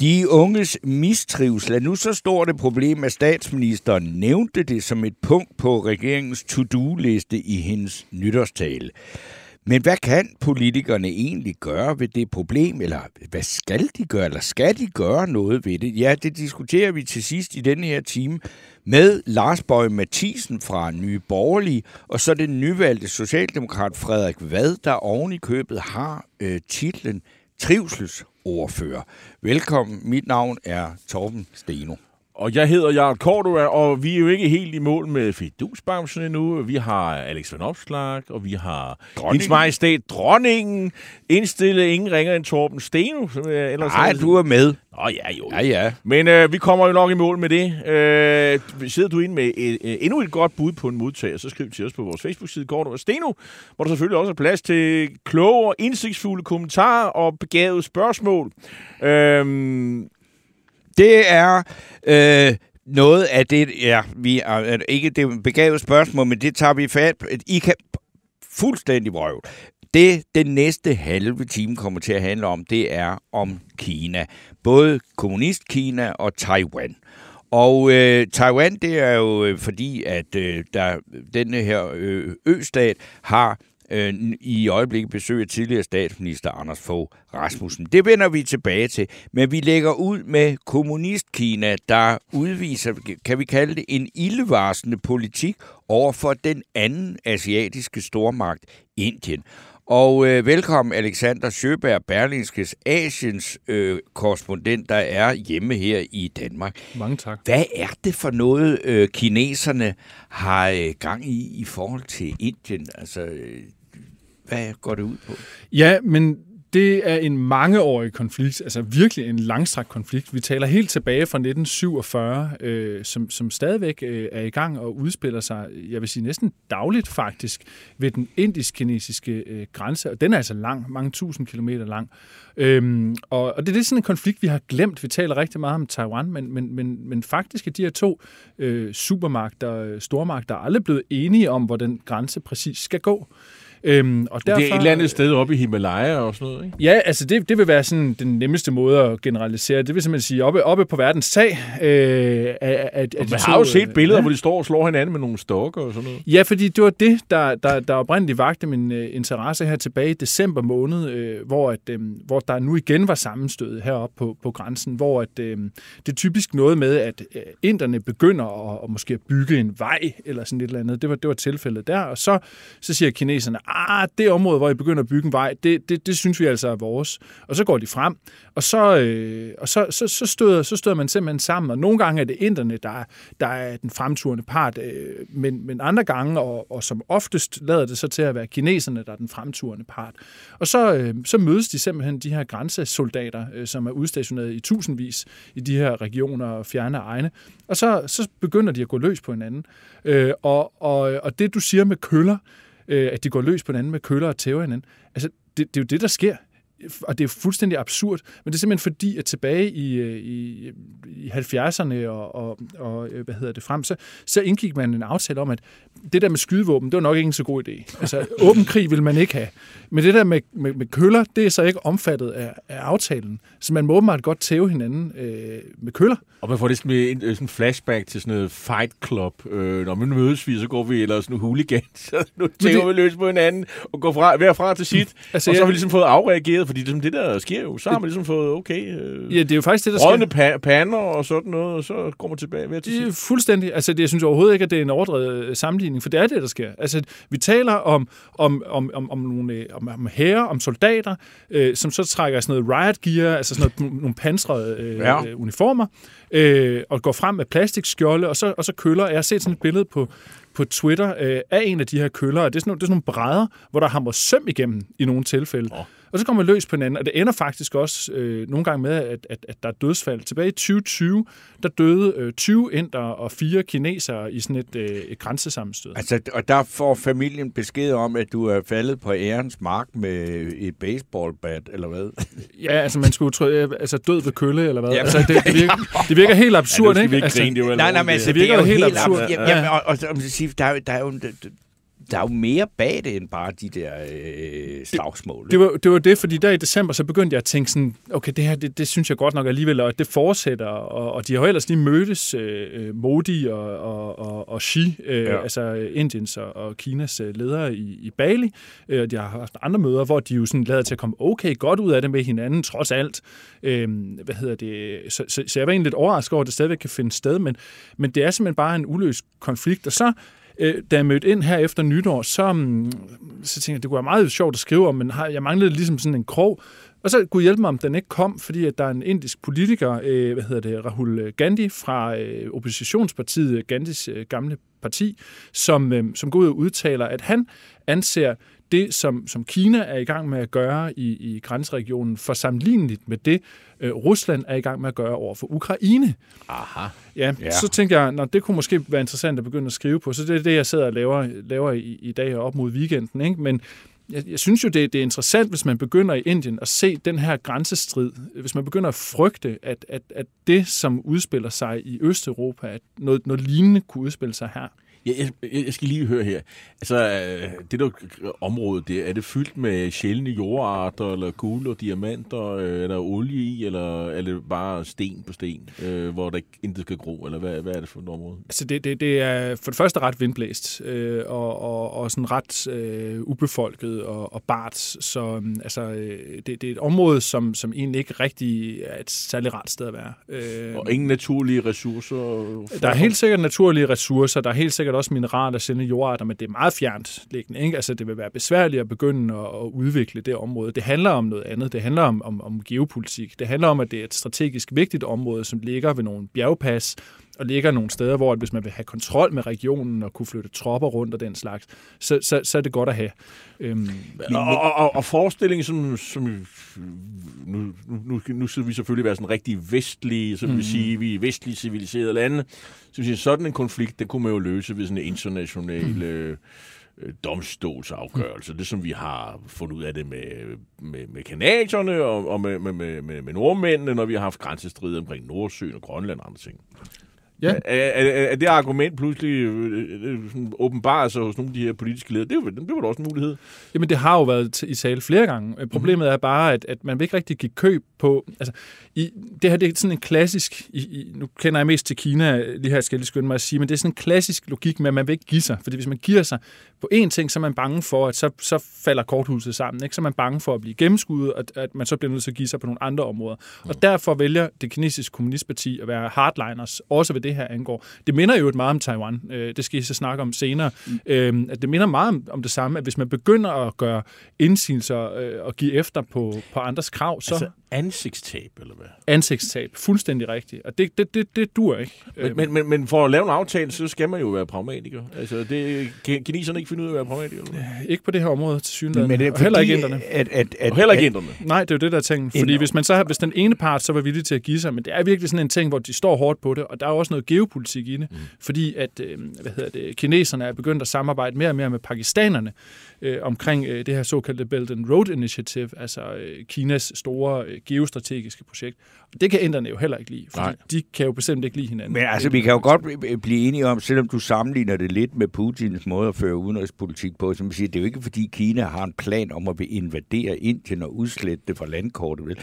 De unges mistrivsel er nu så stort et problem, at statsministeren nævnte det som et punkt på regeringens to-do-liste i hendes nytårstale. Men hvad kan politikerne egentlig gøre ved det problem, eller hvad skal de gøre, eller skal de gøre noget ved det? Ja, det diskuterer vi til sidst i denne her time med Lars Bøge Mathisen fra Nye Borgerlige, og så den nyvalgte socialdemokrat Frederik Vad, der oven i købet har øh, titlen ordfører. Velkommen, mit navn er Torben Steno. Og jeg hedder Jarl Cordua, og vi er jo ikke helt i mål med Fidusbamsen endnu. Vi har Alex Van Opslag, og vi har. Hendes Majestæt Dronningen. Indstillet ingen ringer end Torben Steno. Nej, du er med. Nå ja, jo. Ja, ja. Men øh, vi kommer jo nok i mål med det. Øh, sidder du ind med øh, øh, endnu et godt bud på en modtager, så skriv til os på vores Facebook-side, Cordua Steno, hvor der selvfølgelig også er plads til kloge og indsigtsfulde kommentarer og begavede spørgsmål. Øh, det er øh, noget af det, ja, vi er, ikke det er et begavet spørgsmål, men det tager vi fat på. I kan fuldstændig vrøvl. Det, den næste halve time kommer til at handle om, det er om Kina. Både kommunist-Kina og Taiwan. Og øh, Taiwan, det er jo øh, fordi, at øh, der, denne her øh, østat har øh, i øjeblikket besøger tidligere statsminister Anders Fogh Rasmussen. Det vender vi tilbage til, men vi lægger ud med kommunistkina, der udviser, kan vi kalde det, en ildevarsende politik over for den anden asiatiske stormagt, Indien. Og øh, velkommen Alexander Sjøberg, Berlingskes Asiens øh, korrespondent, der er hjemme her i Danmark. Mange tak. Hvad er det for noget, øh, kineserne har øh, gang i i forhold til Indien? Altså, øh, hvad går det ud på? Ja, men det er en mangeårig konflikt, altså virkelig en langstrakt konflikt. Vi taler helt tilbage fra 1947, øh, som, som stadigvæk øh, er i gang og udspiller sig, jeg vil sige næsten dagligt faktisk, ved den indisk-kinesiske øh, grænse. Og den er altså lang, mange tusind kilometer lang. Øhm, og, og det er sådan en konflikt, vi har glemt. Vi taler rigtig meget om Taiwan, men, men, men, men faktisk er de her to øh, supermagter, øh, stormagter, aldrig blevet enige om, hvor den grænse præcis skal gå. Øhm, og det er et eller andet sted oppe i Himalaya og sådan noget, ikke? Ja, altså det, det vil være sådan den nemmeste måde at generalisere. Det vil simpelthen sige, oppe, oppe på verdens sag... Øh, at, at Man har jo set øh, billeder, ja. hvor de står og slår hinanden med nogle stokker og sådan noget. Ja, fordi det var det, der, der, der oprindeligt vagte min øh, interesse her tilbage i december måned, øh, hvor, at, øh, hvor der nu igen var sammenstød heroppe på, på grænsen, hvor at, øh, det er typisk noget med, at øh, inderne begynder at, at måske bygge en vej eller sådan et eller andet. Det var, det var tilfældet der, og så, så siger kineserne, ah, det område, hvor I begynder at bygge en vej, det, det, det synes vi altså er vores. Og så går de frem, og så, øh, og så, så, så, støder, så støder man simpelthen sammen, og nogle gange er det inderne, der, der er den fremturende part, øh, men, men andre gange, og, og som oftest lader det så til at være kineserne, der er den fremturende part. Og så, øh, så mødes de simpelthen, de her grænsesoldater, øh, som er udstationeret i tusindvis i de her regioner og fjerne egne, og så, så begynder de at gå løs på hinanden. Øh, og, og, og det, du siger med køller, øh, at de går løs på hinanden med køller og tæver hinanden. Altså, det, det er jo det, der sker. Og det er fuldstændig absurd, men det er simpelthen fordi, at tilbage i, øh, i, i 70'erne og, og, og øh, hvad hedder det frem, så, så indgik man en aftale om, at det der med skydevåben, det var nok ikke en så god idé. Altså, åben krig vil man ikke have. Men det der med, med, med køller, det er så ikke omfattet af, af aftalen. Så man må åbenbart godt tæve hinanden øh, med køller. Og man får det sådan, med en, sådan en flashback til sådan noget fight club. Øh, når man mødes vi, så går vi, eller sådan en hooligan, så nu tænker det- vi løs på hinanden, og går fra, hver fra til sit. Altså, og så har vi ligesom fået afreageret, fordi det, sådan, det der sker jo, så har man ligesom fået, okay, øh, Ja, det er jo faktisk det, der sker. rådne pa- pander og sådan noget, og så går man tilbage hver til Det er fuldstændig. Altså, det, jeg synes overhovedet ikke, at det er en overdrevet øh, sammenligning, for det er det, der sker. Altså, vi taler om, om, om, om, om nogle øh, om, om herrer, om soldater, øh, som så trækker sådan noget riot gear, altså sådan noget, nogle pansrede øh, Ja. ja. uniformer, øh, og går frem med plastikskjolde, og så, og så køller. Jeg har set sådan et billede på, på Twitter øh, af en af de her køller, og det er sådan, nogle, det er sådan nogle brædder, hvor der hamrer søm igennem i nogle tilfælde. Åh. Og så kommer man løs på hinanden, og det ender faktisk også øh, nogle gange med, at, at, at der er dødsfald. Tilbage i 2020, der døde øh, 20 inder og fire kinesere i sådan et, øh, et grænsesammenstød. Altså, og der får familien besked om, at du er faldet på ærens mark med et baseballbat, eller hvad? Ja, altså man skulle tro, øh, altså død ved kølle, eller hvad? Ja. Altså, det, det, virker, det virker helt absurd, ja, ikke? Altså, Grine, det jo Nej, nej, men altså, det det, virker er jo helt helt absurd. absurd. Ja. Jamen, og, og, og, der, er der er jo... Der er jo mere bag det, end bare de der øh, slagsmål. Det var, det var det, fordi der i december, så begyndte jeg at tænke sådan, okay, det her, det, det synes jeg godt nok alligevel, og det fortsætter, og, og de har jo ellers lige mødtes, øh, Modi og, og, og, og Xi, øh, Ja. ja. altså Indiens og, og Kinas øh, ledere i, i Bali, øh, og de har haft andre møder, hvor de jo sådan lader til at komme okay godt ud af det med hinanden, trods alt. Øh, hvad hedder det? Så, så, så jeg var egentlig lidt overrasket over, at det stadigvæk kan finde sted, men, men det er simpelthen bare en uløst konflikt, og så øh, da jeg mødte ind her efter nytår, så, mm, så tænkte jeg, det kunne være meget sjovt at skrive om, men jeg manglede ligesom sådan en krog. Og så kunne hjælpe mig, om den ikke kom, fordi at der er en indisk politiker, øh, hvad hedder det, Rahul øh, Gandhi fra øh, oppositionspartiet, Gandhis øh, gamle parti, som, øh, som går ud og udtaler, at han anser det, som, som Kina er i gang med at gøre i, i grænseregionen, for sammenligneligt med det, øh, Rusland er i gang med at gøre over for Ukraine. Aha. Ja, Ja. så tænker jeg, at det kunne måske være interessant at begynde at skrive på. Så det er det, jeg sidder og laver, laver i, i dag og op mod weekenden. Ikke? Men jeg, jeg synes jo, det, det er interessant, hvis man begynder i Indien at se den her grænsestrid. Hvis man begynder at frygte, at, at, at det, som udspiller sig i Østeuropa, at noget, noget lignende kunne udspille sig her. Jeg, jeg, jeg skal lige høre her. Altså, øh, det der område der, er det fyldt med sjældne jordarter, eller guld og diamanter, øh, er der olie i, eller er det bare sten på sten, øh, hvor der intet skal gro, eller hvad, hvad er det for et område? Altså det, det, det er for det første ret vindblæst, øh, og, og, og sådan ret øh, ubefolket og, og bart. Så um, altså, øh, det, det er et område, som, som egentlig ikke rigtig er et særlig rart sted at være. Øh, Og ingen naturlige ressourcer? Der er helt sikkert naturlige ressourcer, der er helt sikkert også mineraler, sjældne jordarter, men det er meget fjernt liggende. Ikke? Altså, det vil være besværligt at begynde at, at udvikle det område. Det handler om noget andet. Det handler om, om, om geopolitik. Det handler om, at det er et strategisk vigtigt område, som ligger ved nogle bjergpas, og ligger nogle steder, hvor at hvis man vil have kontrol med regionen og kunne flytte tropper rundt og den slags, så, så, så er det godt at have. Øhm, Og, og, og, og forestillingen, som, som nu, nu, nu skal vi selvfølgelig være sådan rigtig vestlige, som mm. vil sige, vi er vestlige civiliserede lande. Så vil sige, sådan en konflikt, det kunne man jo løse ved sådan en international mm. øh, domstolsafgørelse. Det som vi har fundet ud af det med, med, med kanadierne og, og med, med, med, med, med nordmændene, når vi har haft grænsestrider omkring Nordsøen og Grønland og andre ting. Ja. Er, er, er, det argument pludselig øh, øh, sådan åbenbart sig hos nogle af de her politiske ledere? Det er jo, det jo da også en mulighed. Jamen, det har jo været i tale flere gange. Øh, Problemet er bare, at, at man vil ikke rigtig give køb på... Altså, i, det her det er sådan en klassisk... I, i, nu kender jeg mest til Kina, lige her skal jeg lige skynde mig at sige, men det er sådan en klassisk logik med, at man vil ikke give sig. Fordi hvis man giver sig på én ting, så er man bange for, at så, så falder korthuset sammen. Ikke? Så er man bange for at blive gennemskuddet, og at, at man så bliver nødt til at give sig på nogle andre områder. Og derfor vælger det kinesiske kommunistparti at være hardliners, også ved det her angår. Det minder jo et meget om Taiwan. Øh, det skal I så snakke om senere. Mm. At det minder meget om, om det samme, at hvis man begynder at gøre indsigelser øh, og give efter på, på andres krav, så Altså ansigtstab, eller hvad? ansigtstab. Fuldstændig rigtigt. Og det, det, det, det dur ikke. Øh, Men, men, men, men for at lave en aftale, så skal man jo være pragmatiker. Altså, det, kan kineserne ikke finde ud af at være pragmatikere? eller hvad? ikke på det her område til synligheden. Men det er og heller ikke inderne. At, at, at, Og heller ikke inderne. Nej, det er jo det, der er ting. Fordi Indre. hvis, man så har, hvis den ene part så var villig til at give sig, men det er virkelig sådan en ting, hvor de står hårdt på det, og der er også noget geopolitik i det, mm. fordi at øh, hvad hedder det, kineserne er begyndt at samarbejde mere og mere med pakistanerne øh, omkring øh, det her såkaldte Belt and Road Initiative, altså øh, Kinas store øh, geostrategiske projekt. Det kan inderne jo heller ikke lide. Nej. de kan jo bestemt ikke lide hinanden. Men altså, vi kan jo godt bl- blive enige om, selvom du sammenligner det lidt med Putins måde at føre udenrigspolitik på, som siger, det er jo ikke fordi Kina har en plan om at invadere Indien og udslette det fra landkortet. Vel?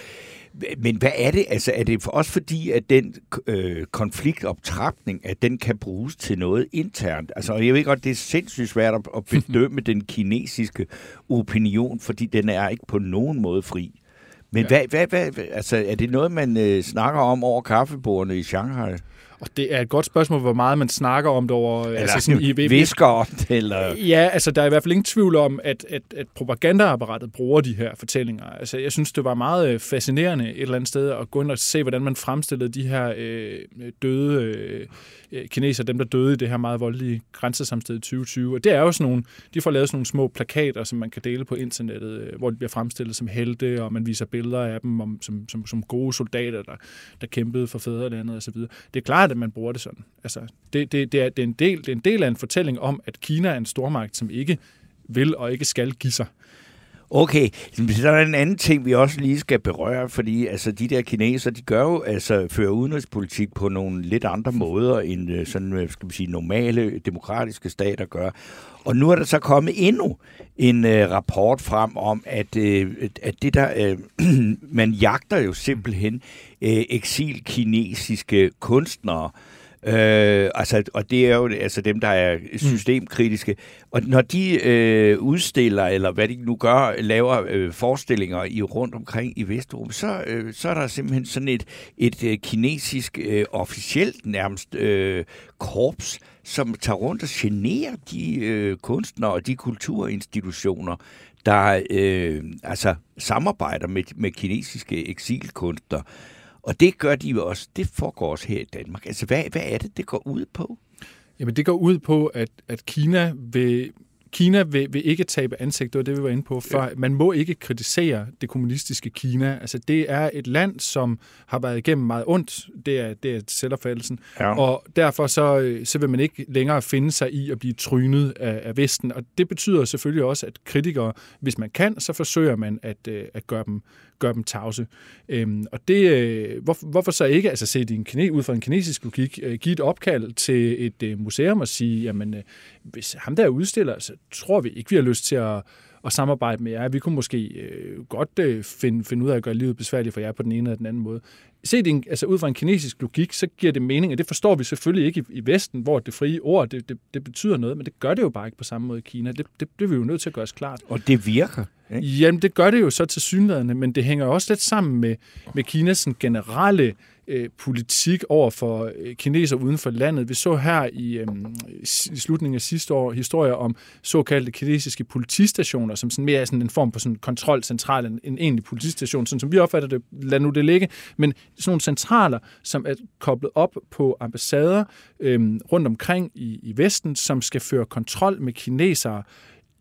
Men hvad er det? Altså, er det for også fordi, at den øh, konfliktoptrapning, at den kan bruges til noget internt? Altså, jeg ved godt, det er sindssygt svært at, at bedømme den kinesiske opinion, fordi den er ikke på nogen måde fri. Men ja. hvad, hvad, hvad, altså, er det noget, man øh, snakker om over kaffebordene i Shanghai? Og det er et godt spørgsmål, hvor meget man snakker om det over... Eller altså sådan i, visker om det, eller... Ja, altså der er i hvert fald ingen tvivl om, at, at, at propagandaapparatet bruger de her fortællinger. Altså jeg synes, det var meget øh, fascinerende et eller andet sted at gå ind og se, hvordan man fremstillede de her øh, døde øh, kinesere, dem der døde i det her meget voldelige grænsesamsted i 2020. Og det er jo sådan nogle, de får lavet sådan nogle små plakater, som man kan dele på internettet, øh, hvor de bliver fremstillet som helte, og man viser billeder af dem om, som, som, som gode soldater, der, der kæmpede for fædrelandet osv. Det er klart, at man bruger det sådan. Altså, det, det, det, er, det, er en del, det er en del af en fortælling om, at Kina er en stormagt, som ikke vil og ikke skal give sig. Okay, så er der en anden ting, vi også lige skal berøre, fordi altså, de der kinesere, de gør jo, altså, fører udenrigspolitik på nogle lidt andre måder, end øh, sådan, skal man sige, normale demokratiske stater gør. Og nu er der så kommet endnu en uh, rapport frem om, at, uh, at det der, uh, man jagter jo simpelthen uh, eksil-kinesiske kunstnere, Øh, altså, og det er jo altså dem, der er systemkritiske. Og når de øh, udstiller, eller hvad de nu gør, laver øh, forestillinger i rundt omkring i Vesteuropa, så, øh, så er der simpelthen sådan et, et øh, kinesisk, øh, officielt nærmest, øh, korps, som tager rundt og generer de øh, kunstnere og de kulturinstitutioner, der øh, altså samarbejder med, med kinesiske eksilkunstnere. Og det gør de jo også. Det foregår også her i Danmark. Altså, hvad, hvad er det, det går ud på? Jamen, det går ud på, at, at Kina vil Kina vil, vil ikke tabe ansigt, det var det, vi var inde på før. Ja. Man må ikke kritisere det kommunistiske Kina. Altså, det er et land, som har været igennem meget ondt. Det er, det er selvopfattelsen. Ja. Og derfor så, så vil man ikke længere finde sig i at blive trynet af, af Vesten. Og det betyder selvfølgelig også, at kritikere, hvis man kan, så forsøger man at, øh, at gøre dem gør dem tavse. Øhm, og det, øh, hvor, hvorfor så ikke, altså set en kine, ud fra en kinesisk logik, øh, give et opkald til et øh, museum og sige, jamen, øh, hvis ham der udstiller, så tror vi ikke, vi har lyst til at, at samarbejde med jer. Vi kunne måske øh, godt øh, finde, finde ud af at gøre livet besværligt for jer på den ene eller den anden måde. Set en, altså ud fra en kinesisk logik, så giver det mening, og det forstår vi selvfølgelig ikke i, i Vesten, hvor det frie ord, det, det, det betyder noget, men det gør det jo bare ikke på samme måde i Kina. Det, det, det er vi jo nødt til at gøre os klart. Og det virker. Ikke? Jamen, det gør det jo så til synlædende, men det hænger også lidt sammen med, med Kinas sådan, generelle øh, politik over for øh, kineser uden for landet. Vi så her i, øh, i slutningen af sidste år historier om såkaldte kinesiske politistationer, som sådan mere er sådan en form for sådan kontrolcentral, end en egentlig politistation, sådan som vi opfatter det, lad nu det ligge, men sådan nogle centraler, som er koblet op på ambassader øh, rundt omkring i, i Vesten, som skal føre kontrol med kinesere,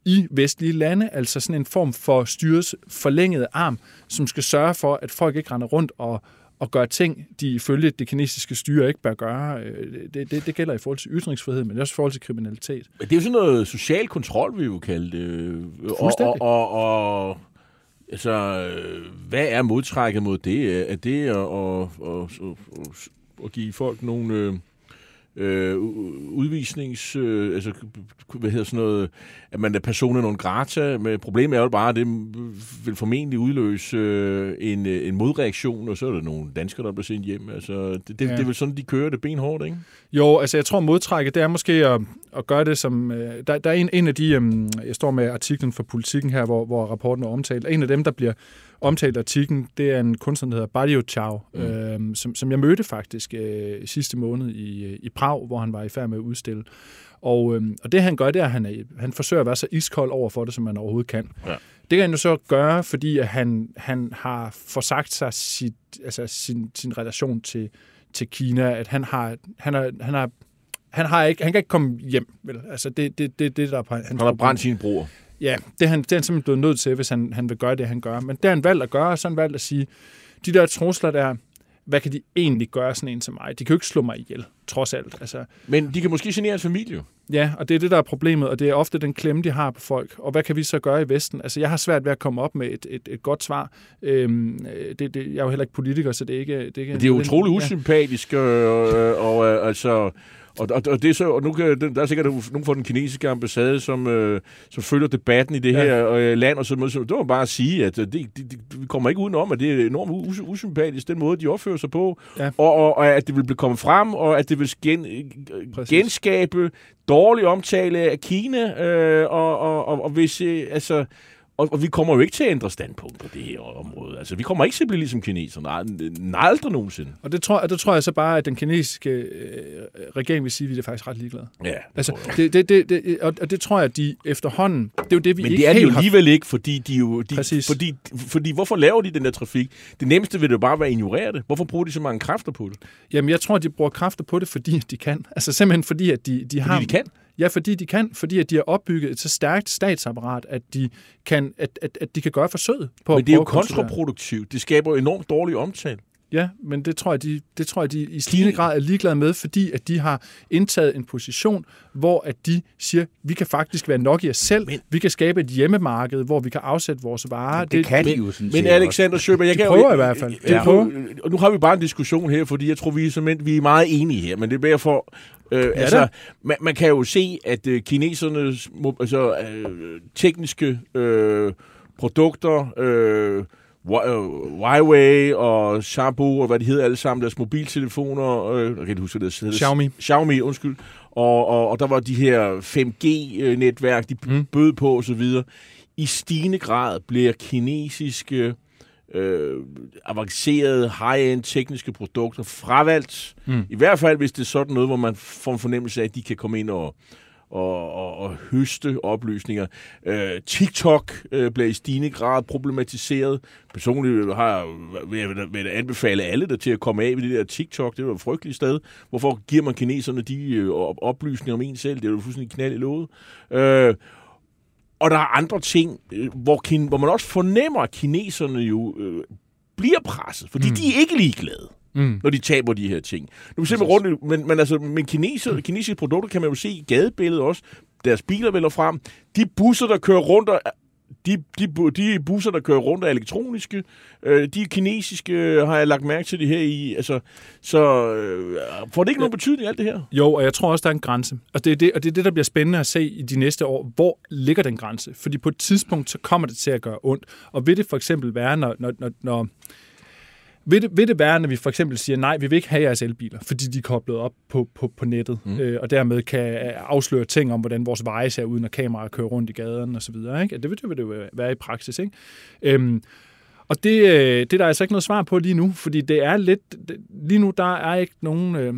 i vestlige lande, altså sådan en form for styres forlængede arm, som skal sørge for, at folk ikke render rundt og, og gør ting, de ifølge det kinesiske styre ikke bør gøre. Øh, det, det, det gælder i forhold til ytringsfrihed, men også i forhold til kriminalitet. Men det er jo sådan noget social kontrol, vi jo kalde det. Og, og, og, og altså, hvad er modtrækket mod det? Er det at, at, at, at, at give folk nogle... Øh udvisnings... Øh, altså, hvad hedder sådan noget... At man er personen non grata. Men problemet er jo bare, at det vil formentlig udløse øh, en, øh, en modreaktion, og så er der nogle danskere, der bliver sendt hjem. Altså, det, det, ja. det er vel sådan, de kører det benhårdt, ikke? Jo, altså jeg tror, modtrækket, det er måske at, at gøre det som... Øh, der, der er en, en af de... Øh, jeg står med artiklen for politikken her, hvor, hvor rapporten er omtalt. En af dem, der bliver omtalt artiklen, det er en kunstner, der hedder Badio Chao, mm. øh, som, som jeg mødte faktisk øh, sidste måned i, i Prag, hvor han var i færd med at udstille. Og, øh, og det han gør, det er, at han, er, han forsøger at være så iskold over for det, som man overhovedet kan. Ja. Det kan han jo så gøre, fordi at han, han har forsagt sig sit, altså sin, sin relation til, til Kina, at han har, han har, han har han, har ikke, han kan ikke komme hjem. Vel? Altså det, det, det, det der er han har brændt sin bror. Ja, det er, han, det er han simpelthen blevet nødt til, hvis han, han vil gøre det, han gør. Men det har han valgt at gøre, så han valgt at sige, de der trusler der, hvad kan de egentlig gøre sådan en som mig? De kan jo ikke slå mig ihjel, trods alt. Altså, Men de kan måske genere en familie. Ja, og det er det, der er problemet, og det er ofte den klemme, de har på folk. Og hvad kan vi så gøre i Vesten? Altså, jeg har svært ved at komme op med et, et, et godt svar. Øhm, det, det, jeg er jo heller ikke politiker, så det er ikke... Det er, ikke, det er utrolig usympatisk, ja. og, og, og altså og, og, og, det er så, og nu kan, der er sikkert nogen fra den kinesiske ambassade, som, øh, som følger debatten i det ja. her øh, land, og så det var bare at sige, at øh, det, det, det, vi kommer ikke udenom, at det er enormt us, usympatisk, den måde, de opfører sig på, ja. og, og, og at det vil blive kommet frem, og at det vil gen, genskabe dårlig omtale af Kina, øh, og, og, og, og hvis, øh, altså, og, og vi kommer jo ikke til at ændre standpunkt på det her område. Altså, vi kommer ikke til at blive ligesom kineserne. Nej, nej aldrig nogensinde. Og det tror, og det tror jeg så bare, at den kinesiske øh, regering vil sige, at vi er faktisk ret ligeglade. Ja, Altså, det, det, det, det, og og det tror jeg, at de efterhånden... Det er jo det, vi Men ikke det er de jo har alligevel ikke, fordi de jo... De, Præcis. Fordi, fordi, hvorfor laver de den der trafik? Det nemmeste vil det jo bare være at ignorere det. Hvorfor bruger de så mange kræfter på det? Jamen, jeg tror, de bruger kræfter på det, fordi de kan. Altså simpelthen fordi, at de, de har... de kan? Ja, fordi de kan. Fordi at de har opbygget et så stærkt statsapparat, at de kan, at, at, at de kan gøre forsøget på Men at det er jo kontraproduktivt. Det skaber enormt dårlig omtale. Ja, men det tror jeg, de, det tror jeg, de i stigende grad er ligeglade med, fordi at de har indtaget en position, hvor at de siger, vi kan faktisk være nok i os selv, men, vi kan skabe et hjemmemarked, hvor vi kan afsætte vores varer. Det, det kan de jo sådan Men Alexander Schøber, jeg De kan jo- prøver i hvert fald. De Ja, prøver. nu, har vi bare en diskussion her, fordi jeg tror, vi er, vi er meget enige her, men det er mere for... Øh, ja, altså, da. man, man kan jo se, at øh, kinesernes altså, øh, tekniske øh, produkter, øh, øh, Huawei og Xiaomi og hvad de hedder alle sammen, deres mobiltelefoner, øh, jeg kan ikke huske, hvad det hedder. Xiaomi. Xiaomi, undskyld. Og, og, og der var de her 5G-netværk, de Mm. mm. bød på osv. I stigende grad bliver kinesiske øh, avancerede high-end tekniske produkter fravalgt. Mm. I hvert fald, hvis det er sådan noget, hvor man får en fornemmelse af, at de kan komme ind og, og, og, og høste oplysninger. Øh, TikTok øh, bliver i stigende grad problematiseret. Personligt har jeg, vil jeg, vil anbefale alle der til at komme af med det der TikTok. Det er jo et frygteligt sted. Hvorfor giver man kineserne de øh, op- oplysninger om en selv? Det er jo fuldstændig knald i låget. Øh, og der er andre ting, øh, hvor, kin- hvor man også fornemmer, at kineserne jo øh, bliver presset, fordi mm. de er ikke ligeglade Mm. når de taber de her ting. Nu ser man rundt, men, men altså, men kineser, kinesiske produkter kan man jo se i gadebilledet også. Deres biler vælger frem. De busser, der kører rundt, er- de, de, de busser, der kører rundt, er elektroniske. Øh, de kinesiske øh, har jeg lagt mærke til det her i. Altså, så øh, får det ikke nogen betydning, alt det her? Jo, og jeg tror også, der er en grænse. Og det er det, og det, er det, der bliver spændende at se i de næste år. Hvor ligger den grænse? Fordi på et tidspunkt, så kommer det til at gøre ondt. Og vil det for eksempel være, når, når, når, når vil det, vil det være, når vi for eksempel siger, nej, vi vil ikke have jeres elbiler, fordi de er koblet op på, på, på nettet, mm. øh, og dermed kan afsløre ting om, hvordan vores veje ser ud, når kameraer kører rundt i gaderne osv. Det vil det vil det jo være i praksis. Ikke? Øhm, og det, øh, det er der altså ikke noget svar på lige nu, fordi det er lidt... Lige nu, der er ikke nogen... Øh,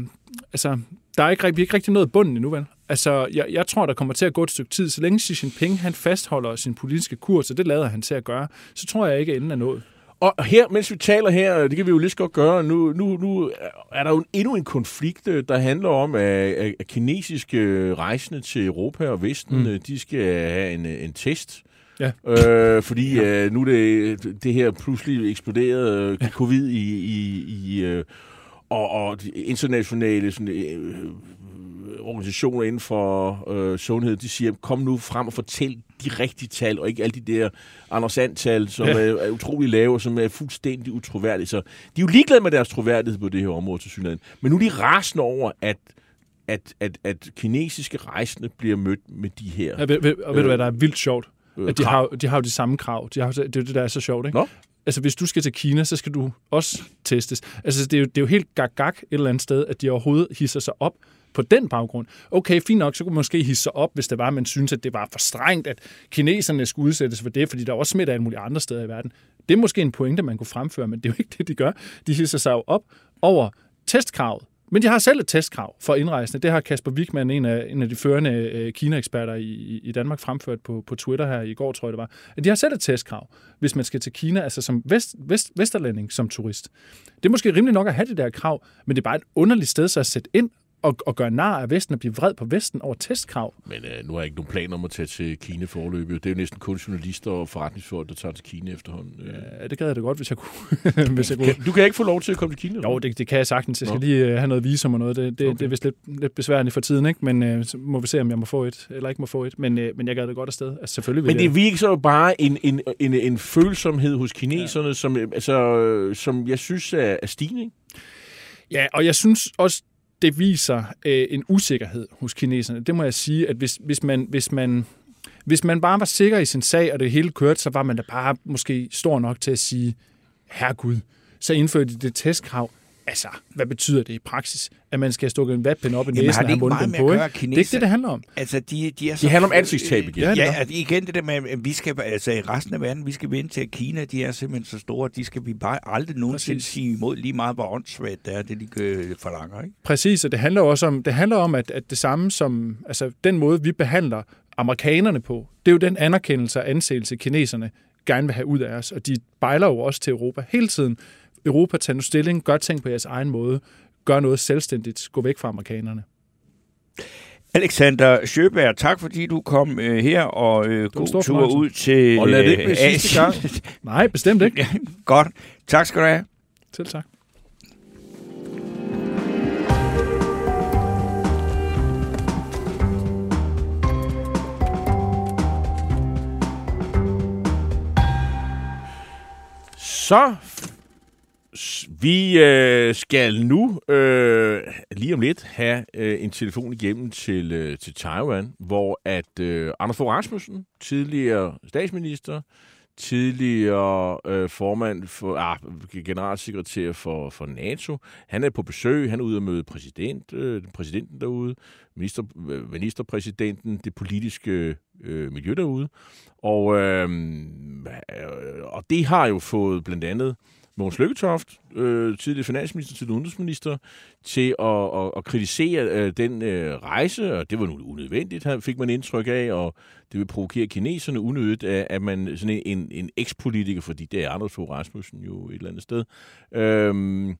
altså, der er ikke, vi er ikke rigtig noget i bunden endnu, vel? Altså, jeg, jeg tror, der kommer til at gå et stykke tid. Så længe Xi Jinping han fastholder sin politiske kurs, og det lader han til at gøre, så tror jeg ikke, at enden er nået. Og her, mens vi taler her, det kan vi jo lige så godt gøre, nu, nu, nu er der jo endnu en konflikt, øh, der handler om, at, at kinesiske rejsende til Europa og Vesten, Mm. de skal have en, en test. Ja. Øh, fordi ja. øh, nu er det, det her pludselig eksploderede øh, covid i, i, i øh, og, og internationale sådan, øh, organisationer inden for øh, sundhed, de siger, kom nu frem og fortæl de rigtige tal, og ikke alle de der Anders And-tal, som Ja. er, er utrolig lave, og som er fuldstændig utroværdige. Så de er jo ligeglade med deres troværdighed på det her område til synligheden. Men nu er de rasende over, at, at, at, at kinesiske rejsende bliver mødt med de her Ja, ved, ved, og ved du, hvad der er vildt sjovt? øh, At de krav. har, de har jo de samme krav. De har, det er jo det, der er så sjovt, ikke? Nå. Altså, hvis du skal til Kina, så skal du også testes. Altså, det er jo, det er jo helt gag-gag et eller andet sted, at de overhovedet hisser sig op på den baggrund. Okay, fint nok, så kunne man måske hisse sig op, hvis det var, at man synes, at det var for strengt, at kineserne skulle udsættes for det, fordi der er også smitter alle mulige andre steder i verden. Det er måske en pointe, man kunne fremføre, men det er jo ikke det, de gør. De hisser sig jo op over testkravet. Men de har selv et testkrav for indrejsende. Det har Kasper Wigman, en af, en af de førende øh, Kina-eksperter i, i- i Danmark, fremført på, på Twitter her i går, tror jeg det var. At de har selv et testkrav, hvis man skal til Kina, altså som vest, vest, vesterlænding, som turist. Det er måske rimeligt nok at have det der krav, men det er bare et underligt sted så at sætte ind og, og gøre nar af Vesten og blive vred på Vesten over testkrav. Men øh, nu har jeg ikke nogen planer om at tage til Kina forløbet. Det er jo næsten kun journalister og forretningsfolk, der tager til Kina efterhånden. Øh. Ja, det gad jeg da godt, hvis jeg kunne. hvis jeg kunne. Du kan ikke få lov til at komme til Kina? Jo, det, det kan jeg sagtens. Jeg skal Nå. lige øh, have noget visum og noget. Det, det, Okay. det er vist lidt, lidt besværligt for tiden, ikke? men øh, så må vi se, om jeg må få et, eller ikke må få et. Men, øh, men jeg gad det godt afsted. Altså, selvfølgelig Men det jeg. virker så bare en, en, en, en følsomhed hos kineserne, ja. som, altså, øh, som jeg synes er, er stigende. ikke? Ja, og jeg synes også, det viser øh, en usikkerhed hos kineserne. Det må jeg sige, at hvis, hvis, man, hvis, man, hvis man bare var sikker i sin sag, og det hele kørte, så var man da bare måske stor nok til at sige, herregud, så indførte de det testkrav altså, hvad betyder det i praksis? At man skal stukke en vatpind op i Jamen, næsen har og det have meget mundbind med på, at Det er ikke det, det handler om. Altså, de, de er så... handler om ansigtstab igen. Ja, det Ja, at igen det der med, at vi skal, altså i resten af verden, vi skal vente til, at Kina, de er simpelthen så store, de skal vi bare aldrig nogensinde Præcis. sige imod lige meget, hvor åndssvagt det er, det de øh, forlanger, ikke? Præcis, og det handler også om, det handler om at, at det samme som, altså den måde, vi behandler amerikanerne på, det er jo den anerkendelse og anseelse, kineserne gerne vil have ud af os, og de bejler jo også til Europa hele tiden. Europa, tager nu stilling, gør ting på jeres egen måde, gør noget selvstændigt, gå væk fra amerikanerne. Alexander Sjøberg, tak fordi du kom øh, her, og øh, god tur ud til Og lad det ikke øh, blive sidste Asien. Nej, bestemt ikke. Godt. Tak skal du have. Selv tak. Så vi øh, skal nu øh, lige om lidt have øh, en telefon igennem til, øh, til Taiwan, hvor at øh, Anders Fogh Rasmussen, tidligere statsminister, tidligere øh, formand for ah, generalsekretær for, for NATO. Han er på besøg, han er ude at møde præsident, øh, præsidenten derude, minister, øh, ministerpræsidenten, det politiske øh, miljø derude. Og, øh, øh, og det har jo fået blandt andet Mogens Lykketoft, øh, tidligere finansminister, tidligere udenrigsminister, til at, at, at kritisere øh, den øh, rejse, og det var nu unødvendigt, her fik man indtryk af, og det vil provokere kineserne unødigt, at, at man sådan en, en, en eks-politiker, fordi det er Anders Fogh Rasmussen jo et eller andet sted, øh,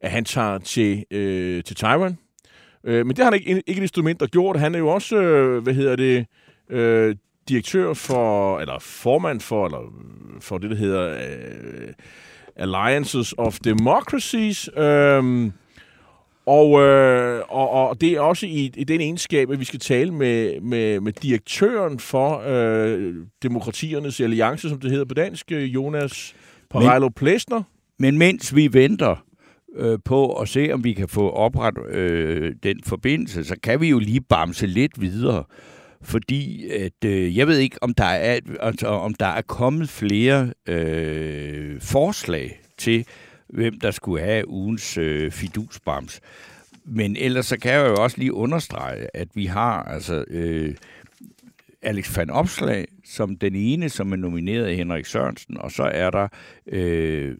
at han tager til, øh, til Taiwan. Øh, men det har han ikke, ikke et instrument, der gjort. Han er jo også, øh, hvad hedder det, øh, direktør for, eller formand for, eller for det, der hedder øh, Alliances of Democracies. Øhm, og, øh, og, og det er også i, i den egenskab, at vi skal tale med, med, med direktøren for øh, Demokratiernes Alliance, som det hedder på dansk, øh, Jonas Parejlo Plesner. Men mens vi venter øh, på at se, om vi kan få oprettet øh, den forbindelse, så kan vi jo lige bamse lidt videre. Fordi at, øh, jeg ved ikke, om der er, altså, om der er kommet flere øh, forslag til, hvem der skulle have ugens øh, fidusbams. Men ellers så kan jeg jo også lige understrege, at vi har altså øh, Alex van Opslag som den ene, som er nomineret af Henrik Sørensen, og så er der øh,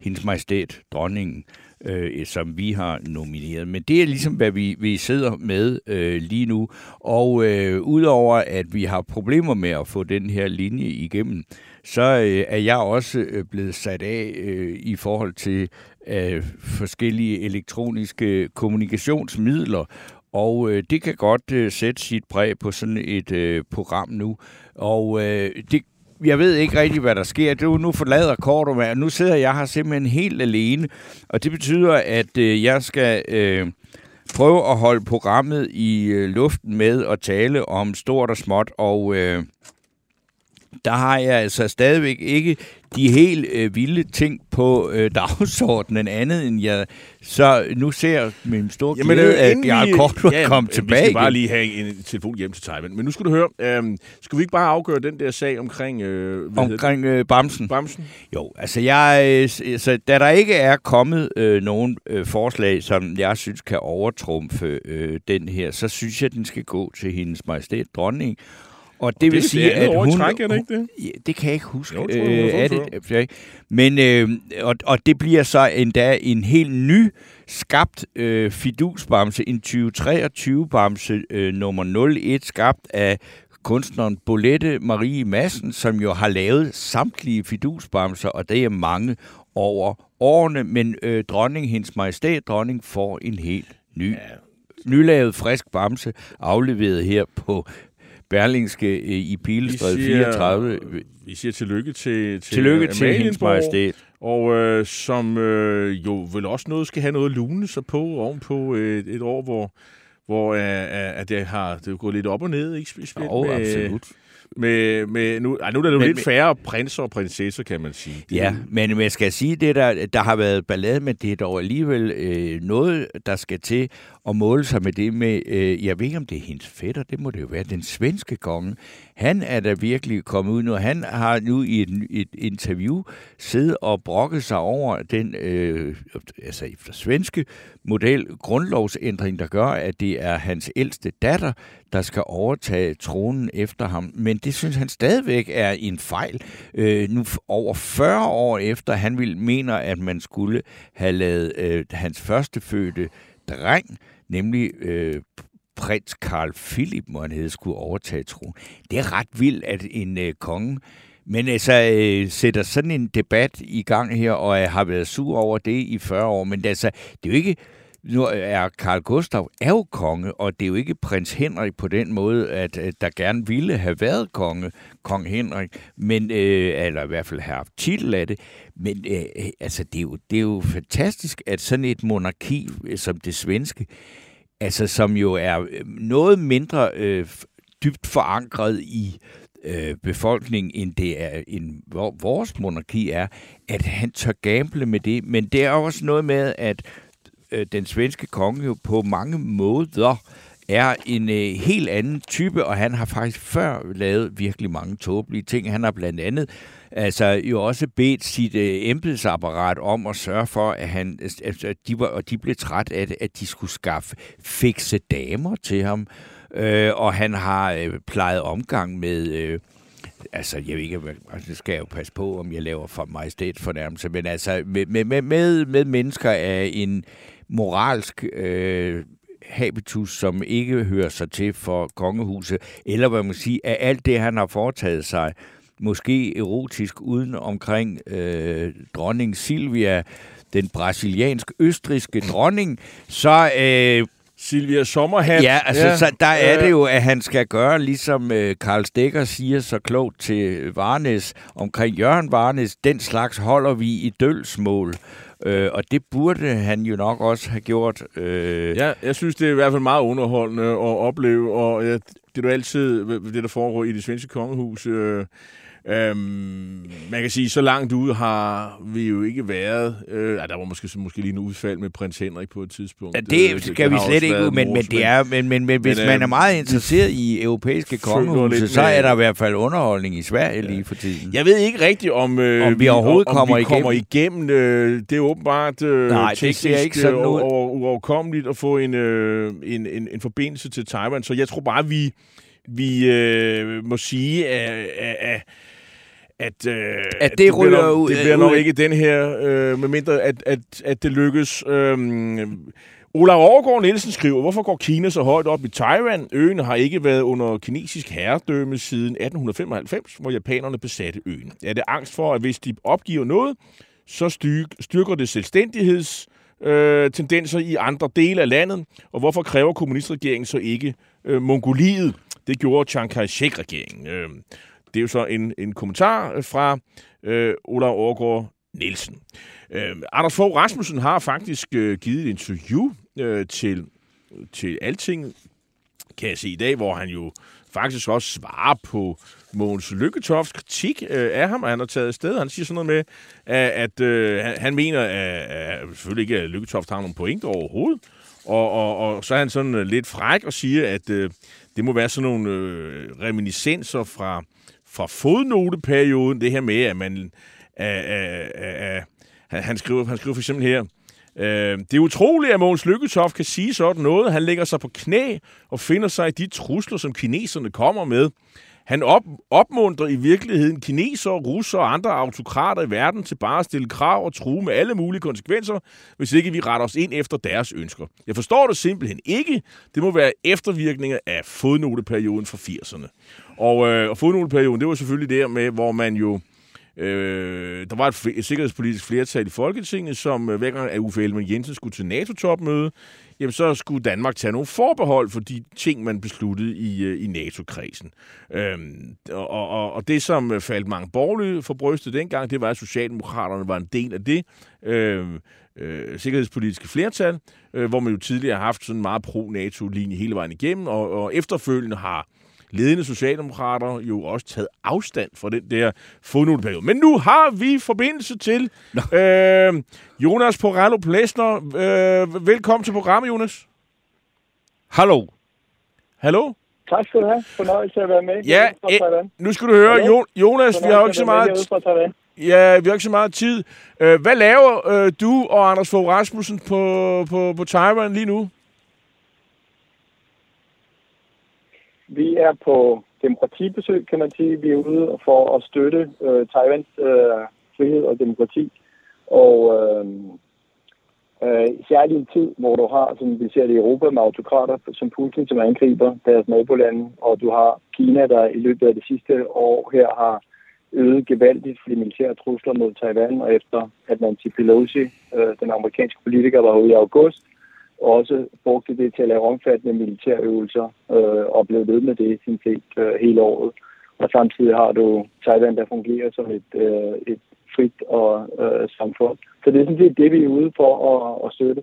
hendes majestæt, dronningen, øh, som vi har nomineret. Men det er ligesom, hvad vi, vi sidder med øh, lige nu. Og øh, udover at vi har problemer med at få den her linje igennem, så øh, er jeg også øh, blevet sat af øh, i forhold til øh, forskellige elektroniske kommunikationsmidler. Og øh, det kan godt øh, sætte sit præg på sådan et øh, program nu. Og øh, det jeg ved ikke rigtig, hvad der sker. Det er nu forlader Cordova, og nu sidder jeg her simpelthen helt alene. Og det betyder, at øh, jeg skal øh, prøve at holde programmet i øh, luften med at tale om stort og småt. Og øh, der har jeg altså stadigvæk ikke de helt øh, vilde ting på øh, dagsordenen andet end jeg... Så nu ser jeg med en stor Jamen, glæde, øh, at jeg vi- kort ja, ja, kom Vi tilbage skal bare lige have en telefon hjem til Taiwan. Men nu skal du høre, øh, skal vi ikke bare afgøre den der sag omkring... Øh, omkring øh, Bamsen. det? Bremsen? Jo, altså jeg, øh, så da der ikke er kommet øh, nogen øh, forslag, som jeg synes kan overtrumfe øh, den her, så synes jeg, den skal gå til hendes majestæt dronning. Og det, det vil sige, at hun... træk, er det ikke det? Ja, det kan jeg ikke huske. Jo, tror øh, er det, ja? Men, øh, og, og det bliver så endda en helt ny skabt øh, fidusbamse, en 2023-bamse øh, nummer 01, skabt af kunstneren Bolette Marie Madsen, som jo har lavet samtlige fidusbamser, og det er mange over årene, men øh, dronning, hendes majestæt dronning, får en helt ny, ja. nylavet frisk bamse, afleveret her på Berlingske øh, i Pilestræde Vi siger- 34. Vi siger tillykke til, til Tillykke til hendes majestæt. Og øh, som øh, jo vel også noget skal have noget lune sig på ovenpå øh, et år, hvor, hvor øh, øh, at det har det er gået lidt op og ned, ikke? Specielt Jo, med, absolut. med, med nu, ej, nu er der jo Men- lidt færre prinser og prinsesser, kan man sige. Det, Ja, men jeg skal sige det, der, der har været ballade, men det er dog alligevel øh, noget, der skal til og måle sig med det med, øh, jeg ved ikke, om det er hendes fætter, det må det jo være, den svenske konge. Han er da virkelig kommet ud nu. Han har nu i et, et interview siddet og brokket sig over den, øh, altså efter svenske model, grundlovsændring, der gør, at det er hans ældste datter, der skal overtage tronen efter ham. Men det synes han stadigvæk er en fejl. Øh, nu over 40 år efter, han vil mener, at man skulle have lavet øh, hans førstefødte dreng, nemlig øh, prins Karl Philip, må han hedde, skulle overtage tronen. Det er ret vildt, at en øh, konge men altså, øh, sætter sådan en debat i gang her, og jeg har været sur over det i 40 år. Men altså, det er jo ikke... Nu er Karl Gustav er jo konge, og det er jo ikke prins Henrik på den måde, at, at der gerne ville have været konge, kong Henrik, men, øh, eller i hvert fald have haft titel af det. Men øh, altså, det er, jo, det er jo fantastisk, at sådan et monarki øh, som det svenske, altså som jo er øh, noget mindre øh, dybt forankret i øh, befolkningen, end det er end vores monarki er, at han tør gamble med det. Men det er også noget med, at øh, den svenske konge jo på mange måder er en øh, helt anden type, og han har faktisk før lavet virkelig mange tåbelige ting. Han har blandt andet altså jo også bedt sit øh, embedsapparat om at sørge for, at han, altså, de, var, og de blev træt af det, at de skulle skaffe fikse damer til ham. Øh, og han har øh, plejet omgang med... Øh, altså, jeg ved ikke, altså, det skal jeg jo passe på, om jeg laver for majestæt fornærmelse, men altså, med, med, med, med, med mennesker af en moralsk øh, habitus, som ikke hører sig til for kongehuset, eller hvad man siger, af alt det, han har foretaget sig, måske erotisk uden omkring øh, dronning Silvia, den brasiliansk-østriske dronning, så øh, Silvia Sommerhat. Ja, altså ja, så der er det jo, at han skal gøre, ligesom øh, Karl Stegger siger så klogt til Varnes omkring Jørgen Varnes, den slags holder vi i dølsmål. Øh, og det burde han jo nok også have gjort. Øh, Ja, jeg synes, det er i hvert fald meget underholdende at opleve, og ja, det er jo altid det, der foregår i det svenske kongehus. Øh, øhm, man kan sige, så langt ude har vi jo ikke været. Øh, der var måske, måske lige en udfald med prins Henrik på et tidspunkt. Ja, det skal vi slet ikke ud, men, men, det er, men, men, men hvis Men, man øh, er meget interesseret i europæiske kongehuse, så er der i hvert fald underholdning i Sverige lige for tiden. Jeg ved ikke rigtigt, om, øh, Om vi overhovedet om kommer vi kommer igennem. Øh, det er åbenbart øh, Nej, det teknisk, ser ikke sådan øh, over, uoverkommeligt at få en, øh, en, en, en forbindelse til Taiwan. Så jeg tror bare, vi, vi øh, må sige, at, at, at, øh, At det ryger nok, ud- Det bliver ud nok af- ikke den her, øh, medmindre at, at, at det lykkes. Øh, Olav Overgaard Nielsen skriver, hvorfor går Kina så højt op i Taiwan? Øen har ikke været under kinesisk herredømme siden 1895, hvor japanerne besatte øen. Er det angst for, at hvis de opgiver noget, så styr- styrker det selvstændigheds øh, tendenser i andre dele af landet? Og hvorfor kræver kommunistregeringen så ikke øh, Mongoliet? Det gjorde Chiang Kai-shek-regeringen. Øh, det er jo så en, en kommentar fra øh, Ola Overgaard Nielsen. Øh, Anders Fogh Rasmussen har faktisk øh, givet et interview øh, til, til Alting, kan jeg se i dag, hvor han jo faktisk også svarer på Mogens Lykketofts kritik øh, af ham, og han har taget afsted. Han siger sådan noget med, at, at øh, han, mener, at, at selvfølgelig ikke, at Lykketoft har nogen pointer overhovedet, og, og, og så er han sådan øh, lidt fræk og siger, at øh, det må være sådan nogle øh, reminiscenser fra, fra fodnoteperioden, det her med, at man... At, at, at, han, han, skriver, han skriver for eksempel her, Øh, det er utroligt, at Mogens Lykketoft kan sige sådan noget. Han lægger sig på knæ og finder sig i de trusler, som kineserne kommer med. Han op, opmuntrer i virkeligheden kineser, russere og andre autokrater i verden til bare at stille krav og true med alle mulige konsekvenser, hvis ikke vi retter os ind efter deres ønsker. Jeg forstår det simpelthen ikke. Det må være eftervirkninger af fodnoteperioden fra 80'erne. Og, øh, og fodnoteperioden, det var selvfølgelig der med, hvor man jo Øh, der var et, et sikkerhedspolitisk flertal i Folketinget, som øh, hver gang at Uffe Ellemann Jensen skulle til NATO-topmøde, jamen så skulle Danmark tage nogle forbehold for de ting, man besluttede i, øh, i NATO-kredsen. Øhm, og, og, og det, som øh, faldt mange borgerlige for brystet dengang, det var, at Socialdemokraterne var en del af det øh, øh, sikkerhedspolitiske flertal, øh, hvor man jo tidligere har haft sådan en meget pro-NATO-linje hele vejen igennem, og, og efterfølgende har ledende socialdemokrater jo også taget afstand fra den der fodnoteperiode. Men nu har vi forbindelse til øh, Jonas Porallo Plesner. Øh, velkommen til programmet, Jonas. Hallo. Hallo? Tak skal du have. Fornøjelse at være med. Ja, eh, nu skal du høre, jo, Jonas, vi har jo ikke så meget... Ja, vi har ikke så meget tid. Øh, hvad laver øh, du og Anders Fogh Rasmussen på, på, på Taiwan lige nu? Vi er på demokratibesøg, kan man sige. Vi er ude for at støtte øh, Taiwans øh, frihed og demokrati. Og øh, øh, særligt i en tid, hvor du har, som vi ser det i Europa, med autokrater som Putin, som angriber deres nabolande, og du har Kina, der i løbet af det sidste år her har øget gevaldigt for de militære trusler mod Taiwan, og efter at Nancy Pelosi, øh, den amerikanske politiker, var ude i august, også brugte det til at lave omfattende militærøvelser øh, og blev ved med det sin set øh, hele året. Og samtidig har du Taiwan, der fungerer som et, øh, et frit og øh, samfund. Så det er sådan set det, vi er ude for at, at støtte.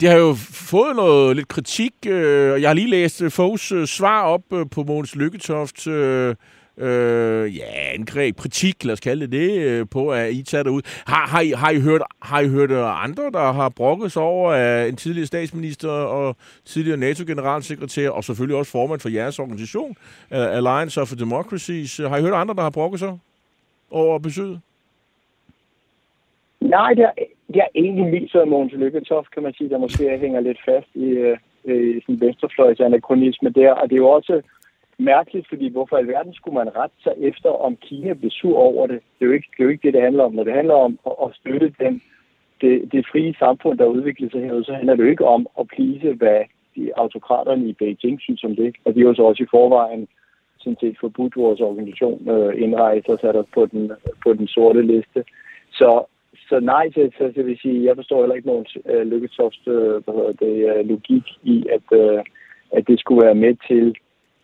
Det har jo fået noget lidt kritik, øh, og jeg har lige læst Fogs øh, svar op øh, på Mogens Lykketoft øh, øh, ja, angreb, kritik, lad os kalde det det, øh, på, at I tager ud. Har, har, I, har, I hørt, har I hørt øh, andre, der har brokket sig over at en tidligere statsminister og tidligere NATO-generalsekretær, og selvfølgelig også formand for jeres organisation, øh, Alliance of Democracies. Har I hørt andre, der har brokket sig over besøget? Nej, det har, det er egentlig mest så Mogens Lykketoft, kan man sige, der måske hænger lidt fast i, øh, i sådan venstrefløjs anachronisme der. Og det er jo også mærkeligt, fordi hvorfor i alverden skulle man rette sig efter, om Kina blev sur over det? Det er jo ikke det, er jo ikke det, det handler om. Når det handler om at, at støtte den, det, det frie samfund, der udvikler sig herude, så handler det jo ikke om at plise, hvad de autokraterne i Beijing synes om det. Og de er jo så også i forvejen sådan set forbudt vores organisation øh, indrejse og sat os på den, på den sorte liste. Så, så nej, så, så, så vil sige, jeg forstår heller ikke nogen øh, lykketofts øh, hvad hedder det, øh, logik i, at, øh, at det skulle være med til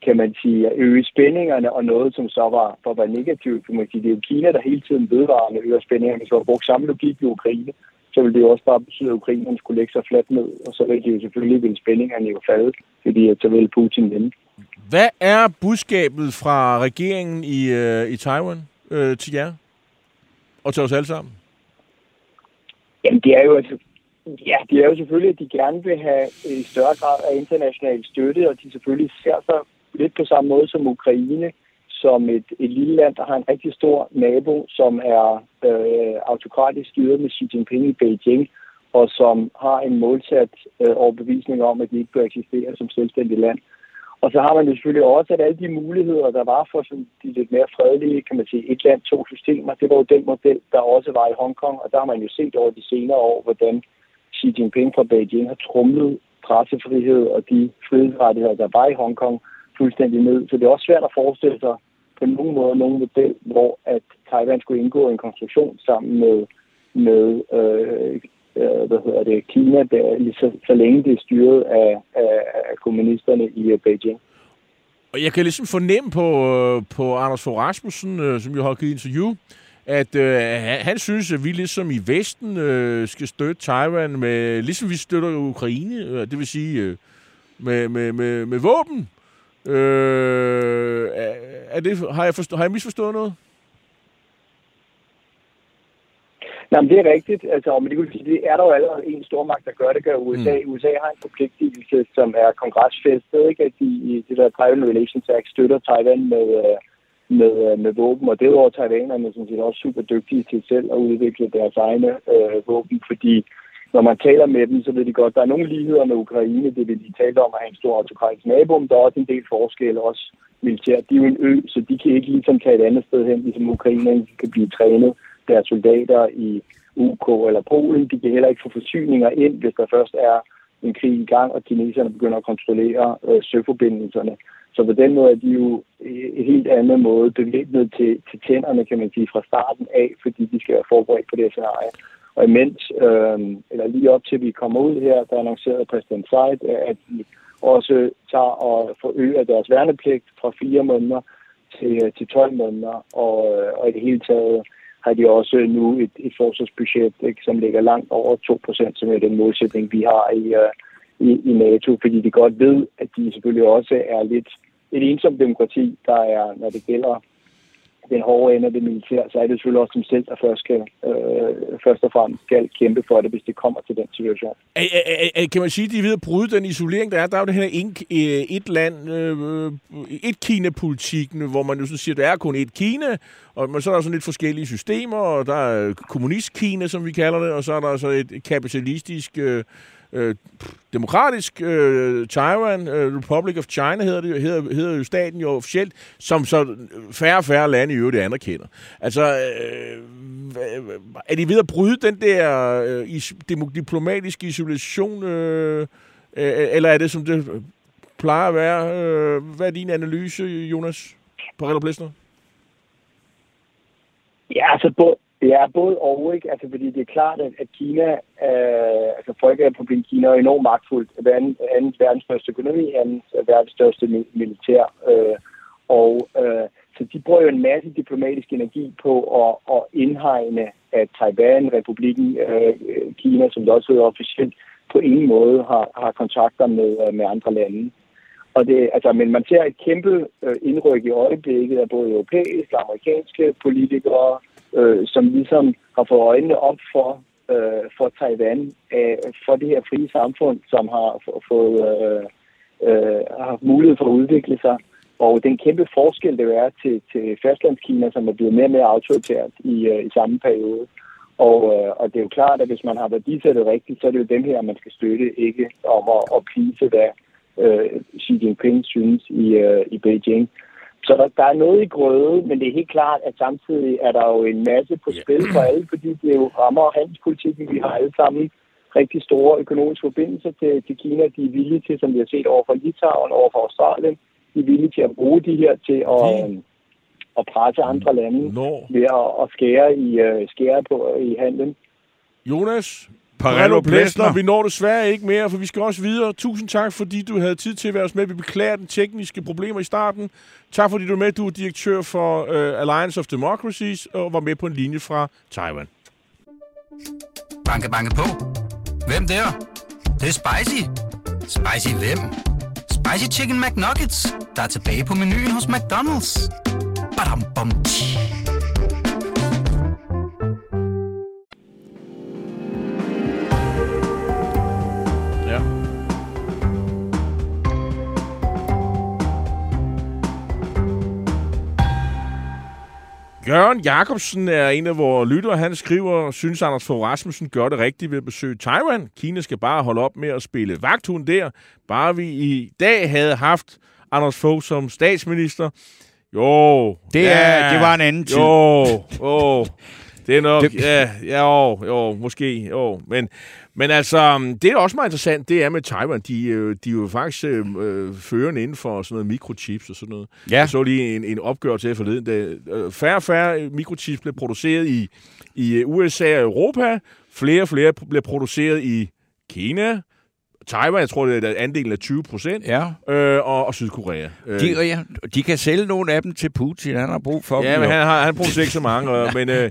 kan man sige, at øge spændingerne, og noget, som så var, for at være negativt, kan man sige, det er jo Kina, der hele tiden vedvarende øger spændingerne. Hvis man brugt samme logik i Ukraine, så ville det jo også bare betyde, at Ukraine skulle lægge sig fladt ned, og så ville det jo selvfølgelig ville spændingerne jo falde, fordi at så ville Putin vinde. Hvad er budskabet fra regeringen i, øh, i Taiwan øh, til jer? Og til os alle sammen? Jamen, det er jo altså, Ja, det er jo selvfølgelig, at de gerne vil have i større grad af international støtte, og de selvfølgelig ser sig lidt på samme måde som Ukraine, som et, et lille land, der har en rigtig stor nabo, som er øh, autokratisk styret med Xi Jinping i Beijing, og som har en målsat øh, overbevisning om, at de ikke bør eksistere som selvstændigt land. Og så har man jo selvfølgelig også, at alle de muligheder, der var for sådan de lidt mere fredelige, kan man sige, et land, to systemer, det var jo den model, der også var i Hongkong, og der har man jo set over de senere år, hvordan Xi Jinping fra Beijing har trumlet pressefrihed og de frihedsrettigheder, der var i Hongkong, fuldstændig ned. Så det er også svært at forestille sig på nogen måde nogen model, hvor at Taiwan skulle indgå en konstruktion sammen med, med øh, øh, hvad hedder det, Kina, der, så, så længe det er styret af, af, af kommunisterne i øh, Beijing. Og jeg kan ligesom fornemme på, øh, på Anders Fogh Rasmussen, øh, som jo har givet interview, at øh, han synes, at vi ligesom i Vesten øh, skal støtte Taiwan, med, ligesom vi støtter Ukraine, øh, det vil sige øh, med, med, med, med våben. Øh, er det, har, jeg forstå, har jeg misforstået noget? Nej, men det er rigtigt. Altså, men det, det er der jo allerede en stormagt, der gør det, gør USA. Mm. USA har en forpligtelse, som er kongresfæstet, ikke? at de i det der Taiwan Relations Act støtter Taiwan med, øh, med, øh, med våben. Og derudover taiwanerne sådan set også super dygtige til selv at udvikle deres egne øh, våben, fordi når man taler med dem, så ved de godt, at der er nogle ligheder med Ukraine. Det vil de tale om at have en stor autokratisk nabo, men der er også en del forskelle, også militært. De er jo en ø, så de kan ikke ligesom tage et andet sted hen, ligesom Ukraine de kan blive trænet deres soldater i UK eller Polen. De kan heller ikke få forsyninger ind, hvis der først er en krig i gang, og kineserne begynder at kontrollere øh, søforbindelserne. Så på den måde er de jo øh, et helt andet måde bevæbnet til, til tænderne, kan man sige, fra starten af, fordi de skal være forberedt på det scenarie. Og imens, øh, eller lige op til vi kommer ud her, der annoncerede præsident Seid, øh, at de også tager og forøger deres værnepligt fra fire måneder til, øh, til 12 måneder, og, øh, og i det hele taget har de også nu et, et forsvarsbudget, ikke, som ligger langt over 2%, som er den målsætning, vi har i, i, i NATO, fordi de godt ved, at de selvfølgelig også er lidt et ensomt demokrati, der er, når det gælder den hårde ende af det militær, så er det selvfølgelig også dem selv, der først, skal, øh, først og fremmest skal kæmpe for det, hvis det kommer til den situation. Er, er, er, kan man sige, at de er ved at bryde den isolering, der er? Der er jo det her en, øh, et land, øh, et Kina-politikken, hvor man jo sådan siger, at der er kun et Kina, og men så er der sådan lidt forskellige systemer, og der er kommunist-Kina, som vi kalder det, og så er der så et kapitalistisk øh, øh, demokratisk øh, Taiwan, øh, Republic of China hedder det hedder, hedder jo staten jo officielt, som så færre og færre lande i øvrigt anerkender. Altså, øh, er de ved at bryde den der øh, is, diplomatiske isolation, øh, øh, eller er det som det plejer at være? Øh, hvad er din analyse, Jonas Parello Plesner? Ja, altså Ja, det er både og, ikke? Altså, fordi det er klart, at, at Kina, øh, altså Folkerepubliken Kina er enormt magtfuldt. Verden, anden verdens største økonomi, anden verdens største militær. Øh, og øh, så de bruger jo en masse diplomatisk energi på at, at indhegne, at Taiwan, republikken øh, Kina, som det også hedder officielt, på ingen måde har, har kontakter med, øh, med andre lande. Og det, altså, men man ser et kæmpe øh, indryk i øjeblikket af både europæiske og amerikanske politikere, øh, som ligesom har fået øjnene op for, øh, for Taiwan, øh, for det her frie samfund, som har fået øh, øh, har haft mulighed for at udvikle sig. Og den kæmpe forskel, det er til, til fastlandskina, som er blevet mere og mere autoritært i, øh, i samme periode. Og, øh, og det er jo klart, at hvis man har værdisættet rigtigt, så er det jo dem her, man skal støtte, ikke om at, at plise, hvad øh, Xi Jinping synes i, øh, i Beijing. Så der, der er noget i grøde, men det er helt klart, at samtidig er der jo en masse på spil for alle, fordi det jo rammer handelspolitikken. Vi har alle sammen rigtig store økonomiske forbindelser til, til Kina. De er villige til, som vi har set over for Litauen, over for Australien, de er villige til at bruge de her til at, øh, at presse andre lande Nå. ved at, at skære, i, uh, skære på i handlen. Jonas, Parello Plesner. Vi når desværre ikke mere, for vi skal også videre. Tusind tak, fordi du havde tid til at være os med. Vi beklager den tekniske problemer i starten. Tak, fordi du er med. Du er direktør for uh, Alliance of Democracies og var med på en linje fra Taiwan. Banke, banke på. Hvem der? Det, det er spicy. Spicy hvem? Spicy Chicken McNuggets, der er tilbage på menuen hos McDonald's. Badum, bom, tji. Jørgen Jacobsen er en af vores lyttere. Han skriver, synes Anders Fogh Rasmussen gør det rigtigt ved at besøge Taiwan. Kina skal bare holde op med at spille vagthund der. Bare vi i dag havde haft Anders Fogh som statsminister. Jo. Det, er, det var en anden tid. Jo, jo. Det er nok, Det- ja, jo, jo, måske, jo. Men, men altså, det er også meget interessant, det er med Taiwan. De, jo- de er jo faktisk øh, øh, førende inden for sådan noget mikrochips og sådan noget. Ja. Jeg så lige en, en opgørelse her forleden. Da, øh, færre og færre mikrochips bliver produceret i, i øh, USA og Europa. Flere og flere bliver produceret i Kina, Taiwan, jeg tror, det er andelen af 20 procent, Ja. øh, og, og Sydkorea. Øh, De, ja, de kan sælge nogle af dem til Putin. Han har brug for Ja, dem. men jo. han, har, han producerer ikke så mange, og, men, øh,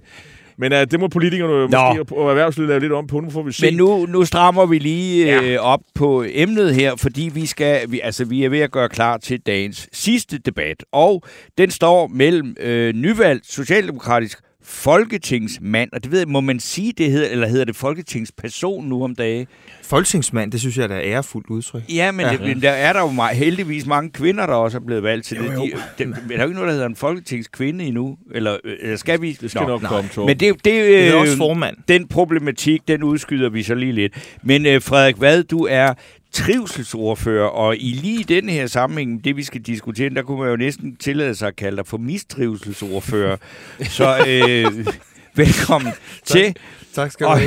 men øh, det må politikerne jo måske, og erhvervslivet lave lidt om på, nu får vi se. Men nu, nu strammer vi lige Ja. øh, op på emnet her, fordi vi skal, vi, altså, vi er ved at gøre klar til dagens sidste debat. Og den står mellem øh, nyvalgt socialdemokratisk folketingsmand, og det ved jeg, må man sige det hedder, eller hedder det folketingsperson nu om dagen? Folketingsmand, det synes jeg, der er ærefuldt udtryk. Ja, men Ja. Det, men der er der jo meget, heldigvis mange kvinder, der også er blevet valgt til det. jo. De, der er jo ikke noget, der hedder en folketingskvinde endnu. Eller, eller skal vi? det skal Nå, nok komme, Torben. Men det, det, Det er øh, også formand. den problematik, den udskyder vi så lige lidt. Men øh, Frederik Vad, du er trivselsordfører, og i lige den her sammenhæng, det vi skal diskutere, der kunne man jo næsten tillade sig at kalde dig for mistrivselsordfører. så øh, velkommen til. Tak skal Og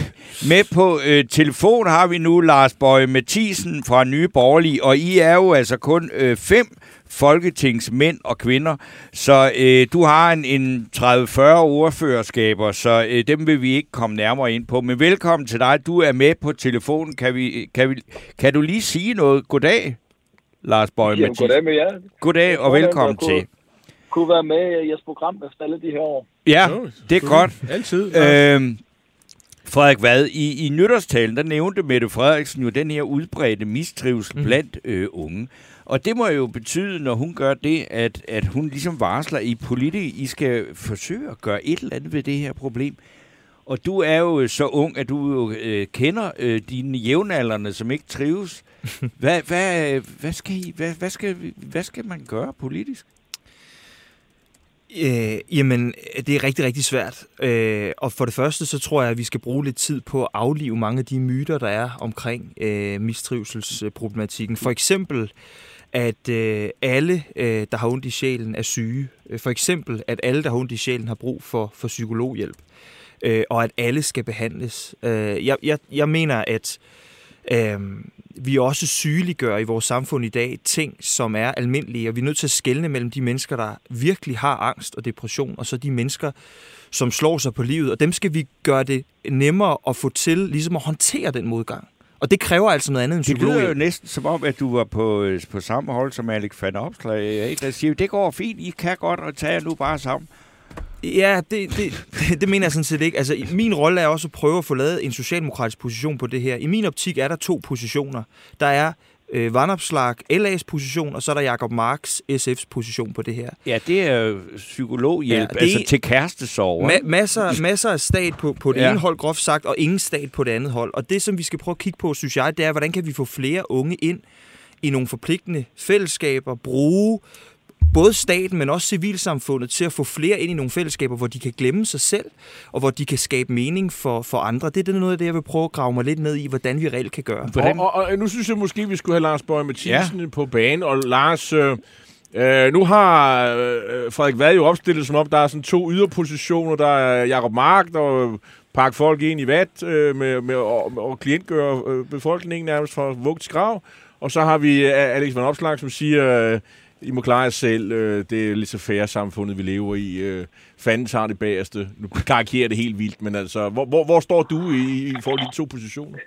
med på øh, telefon har vi nu Lars Bøje Mathisen fra Nye Borgerlige, og I er jo altså kun øh, fem folketingsmænd og kvinder, så øh, du har en, en 30-40 ordførerskaber, så øh, dem vil vi ikke komme nærmere ind på. Men velkommen til dig. Du er med på telefonen. Kan, vi, kan, vi, kan du lige sige noget? Goddag, Lars Bøje Jamen, goddag med jer. Goddag og Goddag, velkommen kunne- til. Kunne være med i jeres program efter alle de her år. Ja, Jo, det er godt. Altid. Øhm, Frederik Vad, i, i nytårstalen, der nævnte Mette Frederiksen jo den her udbredte mistrivsel mm. blandt øh, unge. Og det må jo betyde, når hun gør det, at, at hun ligesom varsler i politikere, I skal forsøge at gøre et eller andet ved det her problem. Og du er jo så ung, at du jo øh, kender øh, dine jævnaldrende, som ikke trives. Hvad, hvad, hvad, skal I, hvad, hvad, skal, hvad skal man gøre politisk? Øh, jamen, det er rigtig, rigtig svært. Øh, og for det første, så tror jeg, at vi skal bruge lidt tid på at aflive mange af de myter, der er omkring øh, mistrivselsproblematikken. For eksempel, at øh, alle, øh, der har ondt i sjælen, er syge. Øh, for eksempel, at alle, der har ondt i sjælen, har brug for, for psykologhjælp. Øh, og at alle skal behandles. Øh, jeg, jeg, jeg mener, at øh, vi også sygeliggør i vores samfund i dag ting, som er almindelige, og vi er nødt til at skelne mellem de mennesker, der virkelig har angst og depression, og så de mennesker, som slår sig på livet, og dem skal vi gøre det nemmere at få til, ligesom at håndtere den modgang. Og det kræver altså noget andet end Det psykolog. lyder jo næsten som om, at du var på, øh, på samme hold som Alex van Opslag. Ikke? Der siger, det går fint, I kan godt, og tage jer nu bare sammen. Ja, det, det, det, det mener jeg sådan set ikke. Altså, min rolle er også at prøve at få lavet en socialdemokratisk position på det her. I min optik er der to positioner. Der er øh, Vandopslag, LA's position, og så er der Jakob Marks SF's position på det her. Ja, det er psykologhjælp, Ja, det- altså til kærestesover. Ma- masser, masser af stat på, på det ja. ene hold, groft sagt, og ingen stat på det andet hold. Og det, som vi skal prøve at kigge på, synes jeg, det er, hvordan kan vi få flere unge ind i nogle forpligtende fællesskaber, bruge både staten, men også civilsamfundet til at få flere ind i nogle fællesskaber, hvor de kan glemme sig selv, og hvor de kan skabe mening for, for andre. Det er det noget af det, jeg vil prøve at grave mig lidt ned i, hvordan vi reelt kan gøre. Hvordan- Og, og, og nu synes jeg måske, vi skulle have Lars Bøge Mathisen ja. på banen. Og Lars, øh, øh, nu har øh, Frederik Vad jo opstillet som om, der er sådan to yderpositioner. Der er Jacob Mark, der pakke folk ind i vat øh, med, med, og, og klientgøre øh, befolkningen nærmest fra vugt til grav. Og så har vi øh, Alex Van Opslag, som siger, øh, I må klare jer selv. Øh, det er lidt så færre samfundet, vi lever i. Øh, fanden tager det bagerste. Nu karikerer det helt vildt, men altså, hvor, hvor, hvor står du i, i forhold til de to positioner?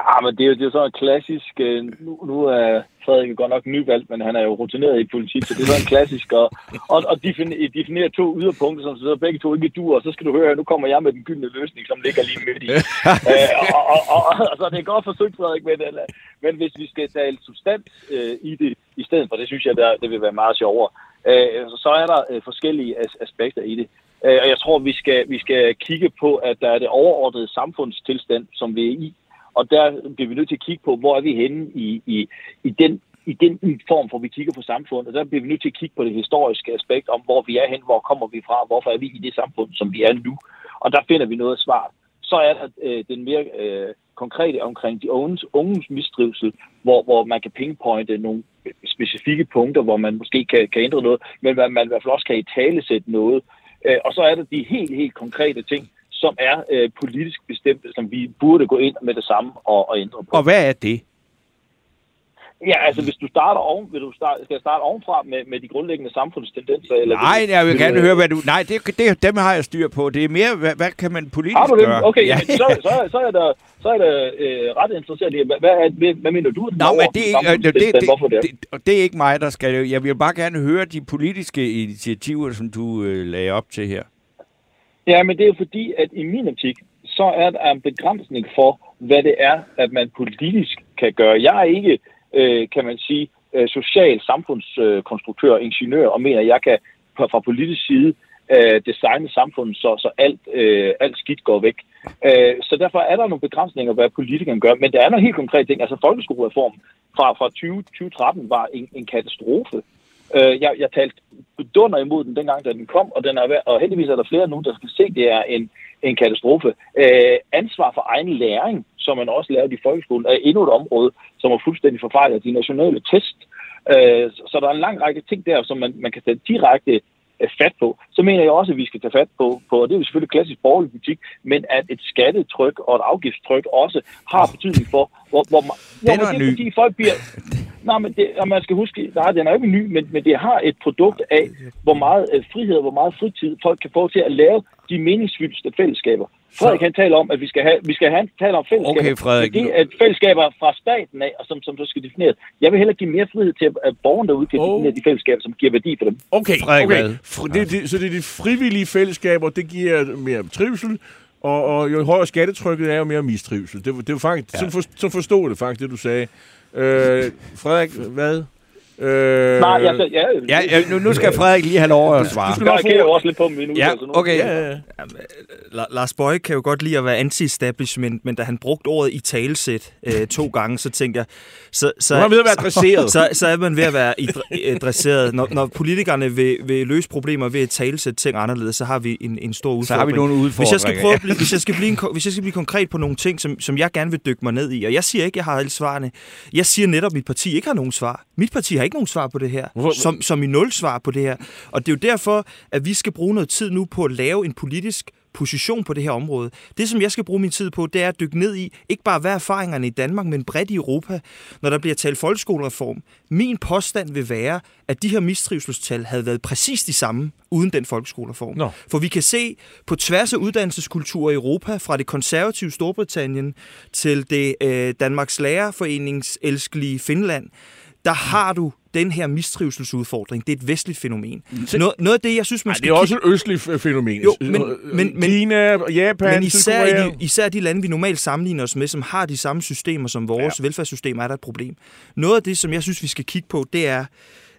Ah, men det er jo, det er jo sådan en klassisk... øh, Nu, nu er Frederik godt nok nyvalgt, men han er jo rutineret i politik, så det er sådan en klassisk at, at, at definere, definere to yderpunkter, som så begge to ikke duer, og så skal du høre, nu kommer jeg med den gyldne løsning, som ligger lige midt i. øh, og, og, og, og, så det er godt forsøgt, Frederik, men, eller- men hvis vi skal tale substans øh, i det, i stedet for, det synes jeg, der, det vil være meget sjovere, øh, så er der øh, forskellige as- aspekter i det. Øh, og jeg tror, vi skal, vi skal kigge på, at der er det overordnede samfundstilstand, som vi er i, og der bliver vi nødt til at kigge på, hvor er vi henne i, i, i den i den form, hvor vi kigger på samfundet. Der bliver vi nødt til at kigge på det historiske aspekt om, hvor vi er hen, hvor kommer vi fra, hvorfor er vi i det samfund, som vi er nu. Og der finder vi noget af svaret. Så er der øh, den mere øh, konkrete omkring de unges, unges mistrivsel, hvor, hvor man kan pinpointe nogle specifikke punkter, hvor man måske kan, kan ændre noget, men man, man i hvert fald også kan i tale sætte noget. Øh, og så er der de helt, helt konkrete ting, som er øh, politisk bestemte, som vi burde gå ind med det samme og, og ændre på. Og hvad er det? Ja, altså hvis du starter oven, vil du starte, skal starte ovenfra med, med de grundlæggende samfundstendenser? Eller Nej, du- jeg vil gerne høre, hvad du... Nej, det, det, dem har jeg styr på. Det er mere, hvad, hvad kan man politisk Har du det? gøre? Okay, ja. så, så, så er der, så er der øh, ret interesseret i, hvad, hvad, hvad, hvad mener du? Nå, men det er, ikke, øh, det, det, det? det, det er ikke mig, der skal... Jeg vil bare gerne høre de politiske initiativer, som du øh, lagde op til her. Ja, men det er jo fordi, at i min optik, så er der en begrænsning for, hvad det er, at man politisk kan gøre. Jeg er ikke, øh, kan man sige, øh, social samfundskonstruktør, øh, ingeniør, og mener, at jeg kan fra fra politisk side øh, designe samfundet, så, så alt, øh, alt skidt går væk. Øh, så derfor er der nogle begrænsninger, hvad politikerne gør. Men der er nogle helt konkrete ting. Altså folkeskolereformen fra, fra 20, 2013 var en, en katastrofe. Øh, jeg, jeg talte dunder imod den dengang, da den kom, og, den er, og heldigvis er der flere nu, der skal se, det er en, en katastrofe. Øh, ansvar for egen læring, som man også lavede i folkeskolen, er endnu et område, som er fuldstændig forfejlet. De nationale test. Øh, så, der er en lang række ting der, som man, man kan tage direkte øh, fat på. Så mener jeg også, at vi skal tage fat på, på og det er jo selvfølgelig klassisk borgerlig politik, men at et skattetryk og et afgiftstryk også har betydning for, hvor, hvor man, det ny. er fordi folk bliver... Nej, men det, og man skal huske, nej, den er jo ikke ny, men, men det har et produkt af, hvor meget øh, frihed og hvor meget fritid folk kan få til at lave de meningsfyldste fællesskaber. Frederik han taler om, at vi skal have, vi skal have tale om fællesskaber. Okay, Frederik, Men det er fællesskaber fra staten af, og som, som så skal defineres. Jeg vil hellere give mere frihed til, at borgerne derude kan Oh. definere de fællesskaber, som giver værdi for dem. Okay, Frederik okay. Fri, det, det, så det er de frivillige fællesskaber, det giver mere trivsel, Og, og jo højere skattetrykket er, jo mere mistrivsel. Det, det er jo faktisk, ja. sådan, for, sådan forstod det faktisk, det du sagde. Øh, Frederik, hvad? Øh, Nej, altså, ja, Ja, nu, nu skal Frederik lige have lov at svare. skal jeg nok reagerer få- jo også lidt på min Ja, udtalelse nu. okay. Ja, ja, ja. La- Lars Bøje kan jo godt lide at være anti-establishment, men da han brugte ordet i talesæt øh, to gange, så tænker jeg... Så, så, Nu er ved at være adresseret. Så, så er man ved at være idre- adresseret. Når, når politikerne vil, vil løse problemer ved at talesætte ting anderledes, så har vi en, en stor udfordring. Så har vi nogle udfordringer. Hvis jeg skal prøve at blive, hvis jeg skal blive, en, hvis jeg skal blive konkret på nogle ting, som, som jeg gerne vil dykke mig ned i, og jeg siger ikke, jeg har alle svarene. Jeg siger netop, at mit parti ikke har nogen svar. Mit parti har ikke nogen svar på det her. Hvorfor- Som, som i nul svar på det her. Og det er jo derfor, at vi skal bruge noget tid nu på at lave en politisk position på det her område. Det, som jeg skal bruge min tid på, det er at dykke ned i, ikke bare hvad er erfaringerne i Danmark, men bredt i Europa, når der bliver talt folkeskolereform. Min påstand vil være, at de her mistrivselstal havde været præcis de samme uden den folkeskolereform. Nå. For vi kan se på tværs af uddannelseskultur i Europa, fra det konservative Storbritannien til det øh, Danmarks Lærerforenings elskelige Finland, der har du den her mistrivselsudfordring. Det er et vestligt fænomen. Noget, noget af det, jeg synes, man Ej, skal det er også et østligt fænomen. Jo, men- men- men- Kina, Japan, men især i, de, især de lande, vi normalt sammenligner os med, som har de samme systemer som vores ja. velfærdssystem, er der et problem. Noget af det, som jeg synes, vi skal kigge på, det er,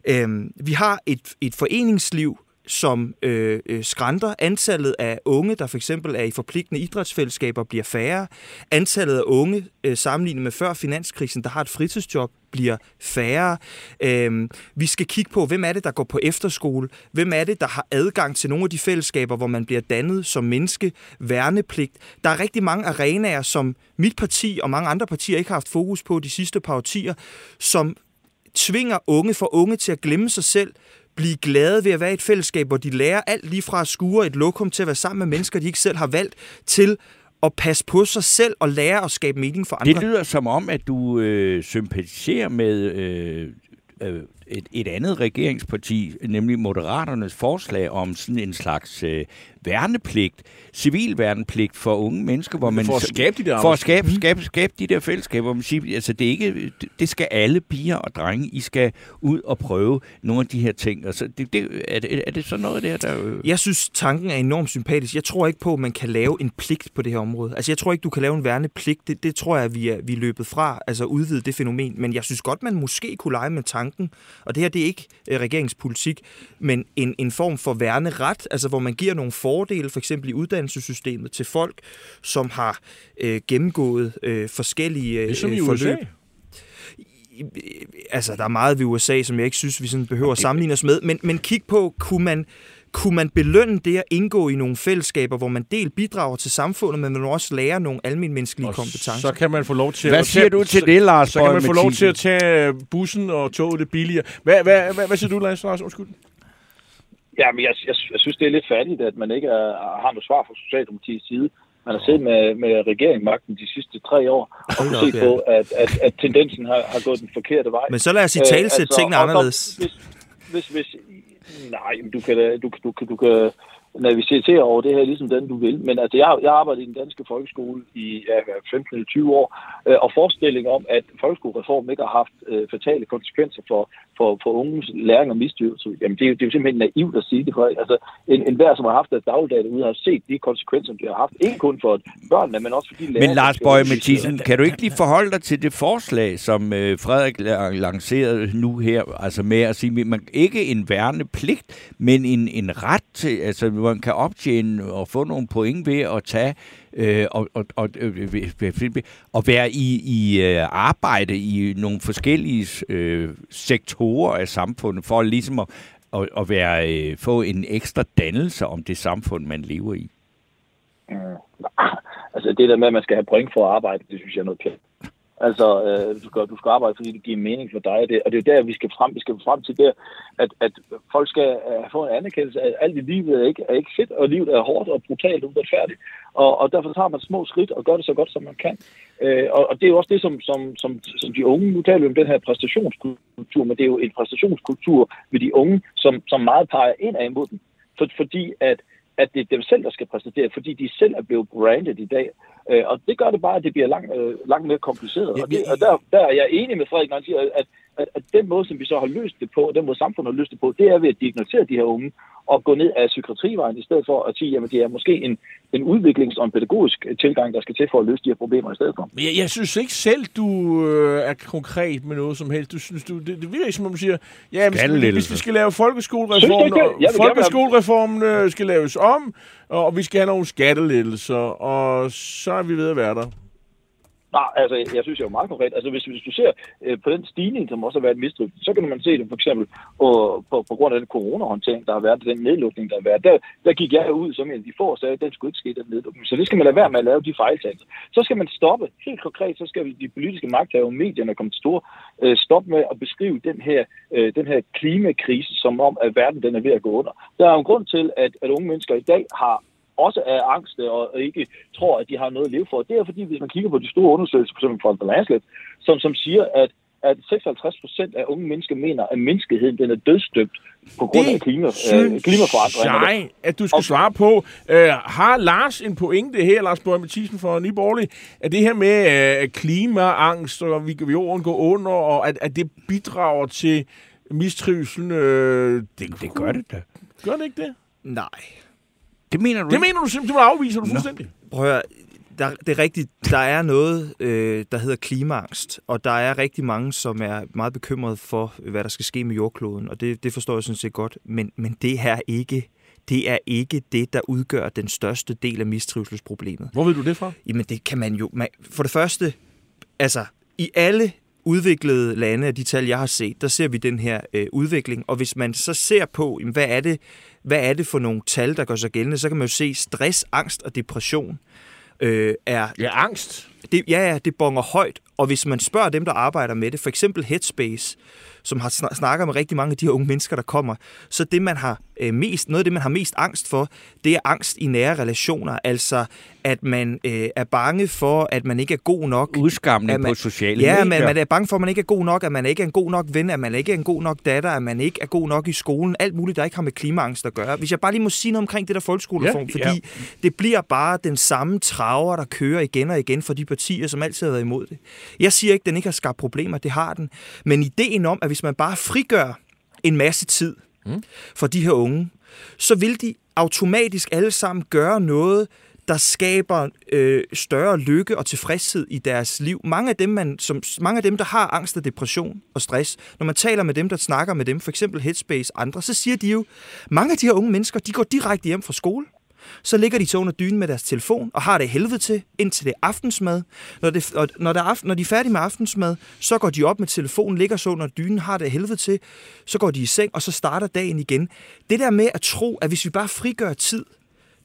øh, vi har et, et foreningsliv, som øh, øh, skrænter. Antallet af unge, der for eksempel er i forpligtende idrætsfællesskaber, bliver færre. Antallet af unge, øh, sammenlignet med før finanskrisen, der har et fritidsjob, bliver færre. Øh, vi skal kigge på, hvem er det, der går på efterskole? Hvem er det, der har adgang til nogle af de fællesskaber, hvor man bliver dannet som menneske? Værnepligt. Der er rigtig mange arenaer, som mit parti og mange andre partier ikke har haft fokus på de sidste par årtier, som tvinger unge for unge til at glemme sig selv, blive glade ved at være i et fællesskab, hvor de lærer alt lige fra at skure et lokum til at være sammen med mennesker, de ikke selv har valgt, til at passe på sig selv og lære at skabe mening for andre. Det lyder som om, at du øh, sympatiserer med øh, øh, et, et andet regeringsparti, nemlig Moderaternes forslag om sådan en slags øh, værnepligt, civil værnepligt for unge mennesker, hvor man For at skabe de der for at skabe, skabe, skabe de der fællesskaber, hvor man siger, altså det er ikke, det skal alle piger og drenge, I skal ud og prøve nogle af de her ting. Altså, det, det, er, det, er det sådan noget der, der Jeg synes, tanken er enormt sympatisk. Jeg tror ikke på, at man kan lave en pligt på det her område. Altså, jeg tror ikke, du kan lave en værnepligt. Det, det tror jeg, vi er, vi er løbet fra. Altså, udvide det fænomen. Men jeg synes godt, man måske kunne lege med tanken. Og det her, det er ikke øh, regeringspolitik, men en, en form for værneret. Altså, hvor man giver nogle fordele, for eksempel i uddannelsessystemet, til folk, som har øh, gennemgået øh, forskellige øh, Ligesom i forløb. USA. altså, der er meget ved USA, som jeg ikke synes, vi sådan behøver at sammenligne os med, men, men kig på, kunne man, kunne man belønne det at indgå i nogle fællesskaber, hvor man del bidrager til samfundet, men man også lærer nogle almindelige Og kompetencer? så kan man få lov til Hvad at siger tage, du til så, det, Lars Så kan man få lov til at tage bussen og toget lidt billigere. Hvad, hvad, hvad, hvad siger du, Lars? Lars? Undskyld. Ja, men jeg, jeg, jeg synes, det er lidt fattigt, at man ikke er, har noget svar fra Socialdemokratiets side. Man har siddet med, med regeringsmagten de sidste tre år og kunne se på, at, at, at tendensen har, har gået den forkerte vej. Men så lad os i tale sætte tingene og så- anderledes. Hvis, hvis, hvis, nej, du kan, du, du, du, du kan navigere over det her, ligesom den du vil. Men altså, jeg, jeg har arbejdet i den danske folkeskole i ja, 15 eller 20 år, øh, og forestillingen om, at folkeskolereformen ikke har haft øh, fatale konsekvenser for, for, for unges læring og mistrivsel, jamen det er, jo, det er jo simpelthen naivt at sige det. For, altså, en, en hver, som har haft et dagligdag derude, har set de konsekvenser, de har haft. Ikke kun for børnene, men også for de lærere. Men Lars undervise. Mathisen, kan du ikke lige forholde dig til det forslag, som øh, Frederik la- lancerede nu her, altså med at sige, at man ikke en værnepligt, men en, en ret til, altså man kan optjene og få nogle point ved at tage øh, og, og, og, øh, og være i, i øh, arbejde i nogle forskellige øh, sektorer af samfundet, for ligesom at, at, at være, øh, få en ekstra dannelse om det samfund, man lever i. Mm. Altså det der med, at man skal have point for at arbejde, det synes jeg er noget pænt. Altså, øh, du, skal, du skal arbejde, fordi det giver mening for dig. Det, og det er jo der, vi skal frem, vi skal frem til der, at, at folk skal uh, få en anerkendelse af, at alt i livet er ikke, er ikke fedt, og livet er hårdt og brutalt og uretfærdigt. Og, og derfor tager man små skridt og gør det så godt, som man kan. Øh, og, og det er jo også det, som, som, som, som de unge, nu taler vi om den her præstationskultur, men det er jo en præstationskultur ved de unge, som, som meget peger ind af imod den. For, fordi at at det er dem selv, der skal præsentere, fordi de selv er blevet branded i dag. Øh, og det gør det bare, at det bliver langt, øh, langt mere kompliceret. Og, det, og der, der er jeg enig med Frederik, når han siger, at, at, at den måde, som vi så har løst det på, den måde samfundet har løst det på, det er ved at diagnosere de her unge at gå ned af psykiatrivejen, i stedet for at sige, at det er måske en, en udviklings- og en pædagogisk tilgang, der skal til for at løse de her problemer i stedet for. Men jeg, jeg synes ikke selv, du øh, er konkret med noget som helst. Du synes, du, det, det virker ikke, som om du siger, ja, hvis, vi, hvis vi skal lave folkeskolereformen, og folkeskolereformen øh, skal laves om, og vi skal have nogle skattelettelser, og så er vi ved at være der. Nej, altså, jeg synes jo meget konkret. Altså, hvis, hvis du ser øh, på den stigning, som også har været mistrivsel, så kan man se det for eksempel på, på, på grund af den coronahåndtering, der har været, den nedlukning, der har været. Der, der gik jeg ud som en af de få og sagde, at den skulle ikke ske, den nedlukning. Så det skal man lade være med at lave de fejltagelser. Så skal man stoppe, helt konkret, så skal vi de politiske magthavere, og medierne komme til store, øh, stop med at beskrive den her, øh, den her klimakrise, som om, at verden den er ved at gå under. Der er en grund til, at, at unge mennesker i dag har også er angste og ikke tror, at de har noget at leve for. Det er fordi, hvis man kigger på de store undersøgelser, f.eks. fra The Lancet, som, som siger, at at 56 procent af unge mennesker mener, at menneskeheden den er dødsdøbt på grund af klima, øh, klimaforandringer. jeg, at du skal svare på. Øh, har Lars en pointe her, Lars Borg Mathisen fra Nyborgerlig, at det her med øh, klimaangst, og vi kan jorden gå under, og at, at det bidrager til mistrivselen? Øh, Det, det gør det da. gør det ikke det? Nej. Det mener du Det mener du simpelthen, du afviser du Nå. fuldstændig. Prøv at høre, der, det er rigtigt, der er noget, øh, der hedder klimaangst, og der er rigtig mange, som er meget bekymrede for, hvad der skal ske med jordkloden, og det, det forstår jeg sådan set godt, men, men det her ikke, det er ikke det, der udgør den største del af mistrivselsproblemet. Hvor ved du det fra? Jamen det kan man jo... Man, for det første, altså i alle udviklede lande af de tal, jeg har set, der ser vi den her øh, udvikling. Og hvis man så ser på, jamen, hvad, er det, hvad er det for nogle tal, der gør sig gældende, så kan man jo se stress, angst og depression øh, er Ja, angst det, ja, ja, det bonger højt. Og hvis man spørger dem, der arbejder med det, for eksempel Headspace, som har snak- snakker med rigtig mange af de her unge mennesker, der kommer, så det, man har øh, mest, noget af det, man har mest angst for, det er angst i nære relationer. Altså, at man øh, er bange for, at man ikke er god nok. Udskamning man- på sociale Ja, medier. man, man er bange for, at man ikke er god nok, at man ikke er en god nok ven, at man ikke er en god nok datter, at man ikke er god nok i skolen. Alt muligt, der ikke har med klimaangst at gøre. Hvis jeg bare lige må sige noget omkring det der folkeskolereform, Ja, fordi det bliver bare den samme traver, der kører igen og igen for de partier, som altid har været imod det. Jeg siger ikke, at den ikke har skabt problemer, det har den. Men ideen om, at hvis man bare frigør en masse tid Mm. for de her unge, så vil de automatisk alle sammen gøre noget, der skaber øh, større lykke og tilfredshed i deres liv. Mange af, dem, man, som, mange af dem, der har angst og depression og stress, når man taler med dem, der snakker med dem, for eksempel Headspace andre, så siger de jo, mange af de her unge mennesker, de går direkte hjem fra skole. Så ligger de så under dynen med deres telefon og har det helvede til, indtil det er aftensmad. Når, det, og når, der er aften, når de er færdige med aftensmad, så går de op med telefonen, ligger så under dynen, har det helvede til, så går de i seng, og så starter dagen igen. Det der med at tro, at hvis vi bare frigør tid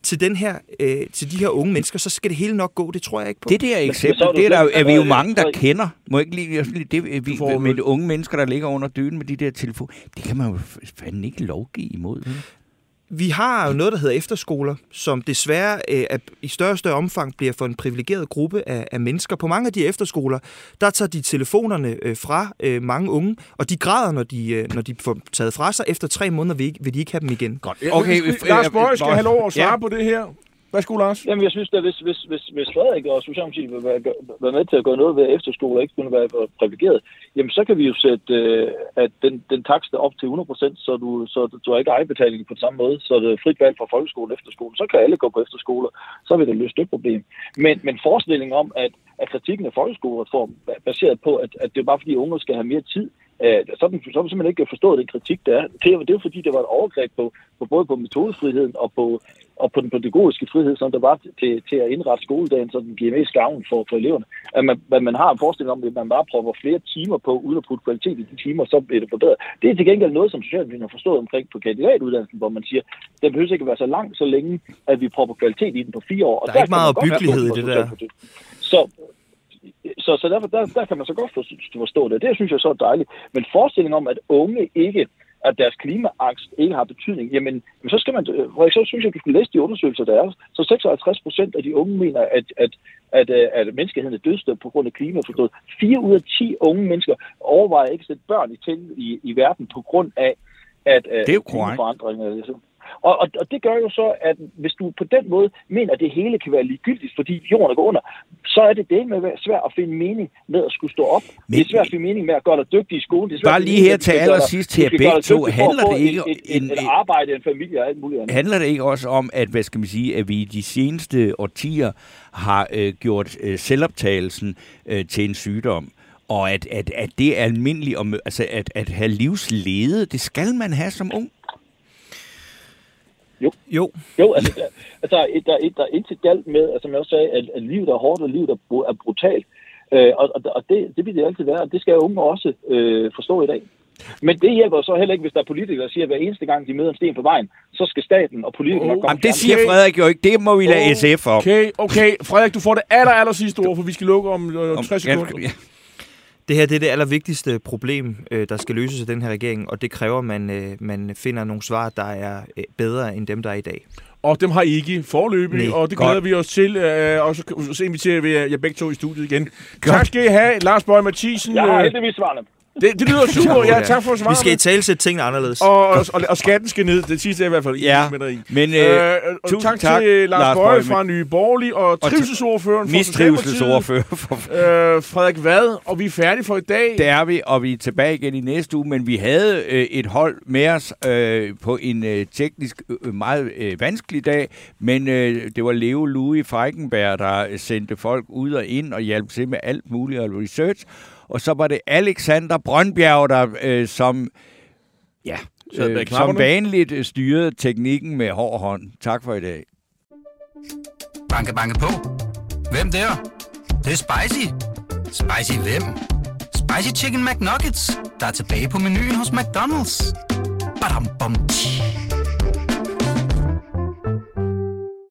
til, den her, øh, til de her unge mennesker, så skal det hele nok gå, det tror jeg ikke på. Det der eksempel, det er, der, er vi jo øh, mange, der så- kender. Må jeg ikke lige, det, vi, med unge mennesker, der ligger under dynen med de der telefoner. Det kan man jo fandme ikke lovgive imod. Vi har jo noget, der hedder efterskoler, som desværre øh, er, i større og større omfang bliver for en privilegeret gruppe af, af mennesker. På mange af de efterskoler, der tager de telefonerne øh, fra øh, mange unge, og de græder, når de, øh, når de får taget fra sig. Efter tre måneder vil, ikke, vil de ikke have dem igen. Godt. Okay, øh, Lars øh, Borg skal Bøje. have lov at svare Ja. på det her. Værsgo, Lars. Jamen, jeg synes, at hvis, hvis, hvis, hvis Frederik og Socialdemokratiet vil være, være med til at gøre noget ved efterskole og ikke kunne være privilegeret, jamen så kan vi jo sætte øh, at den, den takste op til 100%, så du, så du, har ikke egenbetaling på samme måde, så det er frit valg fra folkeskole og efterskole. Så kan alle gå på efterskole, så vil det løse det problem. Men, men forestillingen om, at, at kritikken af folkeskolereformen er baseret på, at, at det er bare fordi unge skal have mere tid, øh, så, er den, så har vi simpelthen ikke forstået den kritik, der er. Det, er- det er jo fordi, det var et overgreb på, på både på metodefriheden og på, og på den pædagogiske frihed, som der var til, til at indrette skoledagen, så den giver mest gavn for, for eleverne. At man, at man har en forestilling om, at man bare prøver flere timer på, uden at putte kvalitet i de timer, så bliver det forbedret. Det er til gengæld noget, som Socialdemokratiet har forstået omkring på kandidatuddannelsen, hvor man siger, den behøver ikke at være så lang, så længe, at vi prøver kvalitet i den på fire år. Og Der er ikke kan man meget opbyggelighed i det der. Så, så, så derfor, der, der kan man så godt forstå- det. Det synes jeg så er dejligt. Men forestillingen om, at unge ikke at deres klimaangst ikke har betydning, jamen, så skal man, så synes jeg, at du skal læse de undersøgelser, der er. Så 56 procent af de unge mener, at, at, at, øh, at menneskeheden er dødsdømt på grund af klimaforstået. 4 ud af 10 unge mennesker overvejer ikke at sætte børn i til i, i verden på grund af, at øh, Det er jo korrekt. Og, og, og det gør jo så, at hvis du på den måde mener, at det hele kan være ligegyldigt, fordi jorden går under, så er det det med svært at finde mening med at skulle stå op. Men, det er svært at finde mening med at gøre dig dygtig i skolen. Det er svært Bare lige her til allersidst til jer begge to. Handler det et- ikke et, en- et, et arbejde, en familie og alt muligt andet? Handler det ikke også om, at, hvad skal man sige, at vi i de seneste årtier har øh, gjort øh, selvoptagelsen øh, til en sygdom? Og at, at, at det er almindeligt, om, altså at, at have livslede, det skal man have som ung. Jo, Jo, altså, der, altså der, er- der, er- der er intet galt med, altså, som jeg også sagde, at, at livet er hårdt, og livet er, er brutalt. Øh, og og, og det, det vil det altid være, og det skal unge også øh, forstå i dag. Men det hjælper så heller ikke, hvis der er politikere, der siger, at hver eneste gang, de møder en sten på vejen, så skal staten og politikerne Oh, oh, komme Jamen, det siger Okay. Frederik jo ikke. Det må vi lade SF om. Okay, okay. Frederik, du får det aller, aller sidste ord, for vi skal lukke om, øh, Om 60 ganske- sekunder. ja. Det her det er det allervigtigste problem, øh, der skal løses af den her regering, og det kræver, at man, øh, man finder nogle svar, der er øh, bedre end dem, der er i dag. Og dem har I ikke forløbig, Nej, og det godt. glæder vi os til. Øh, og så, så inviterer vi jer begge to i studiet igen. Tak skal I have, Lars Bøge Mathisen. Jeg har heldigvis svarene. Det, det lyder super. Ja, tak for Vi skal i svaret. tale sætte tingene anderledes. Og, og, og, skatten skal ned. Det sidste er i hvert fald Ja, med dig i. men Øh, øh, og tak, tak, til Lars Lars Bøje fra Nye Borgerlige og trivselsordføreren fra mistrivselsordfører. Øh, Frederik Vad, og vi er færdige for i dag. det er vi, og vi er tilbage igen i næste uge, men vi havde øh, et hold med os øh, på en øh, teknisk øh, meget øh, vanskelig dag, men øh, det var Leo Louis Freikenberg, der øh, sendte folk ud og ind og hjalp til med alt muligt og research. Og så var det Alexander Brøndbjerg, der øh, som, ja, øh, som vanligt øh, styrede teknikken med hård hånd. Tak for i dag. Banke, banke på. Hvem der? Det er spicy. Spicy hvem? Spicy Chicken McNuggets, der er tilbage på menuen hos McDonald's. Badum, bom, tji.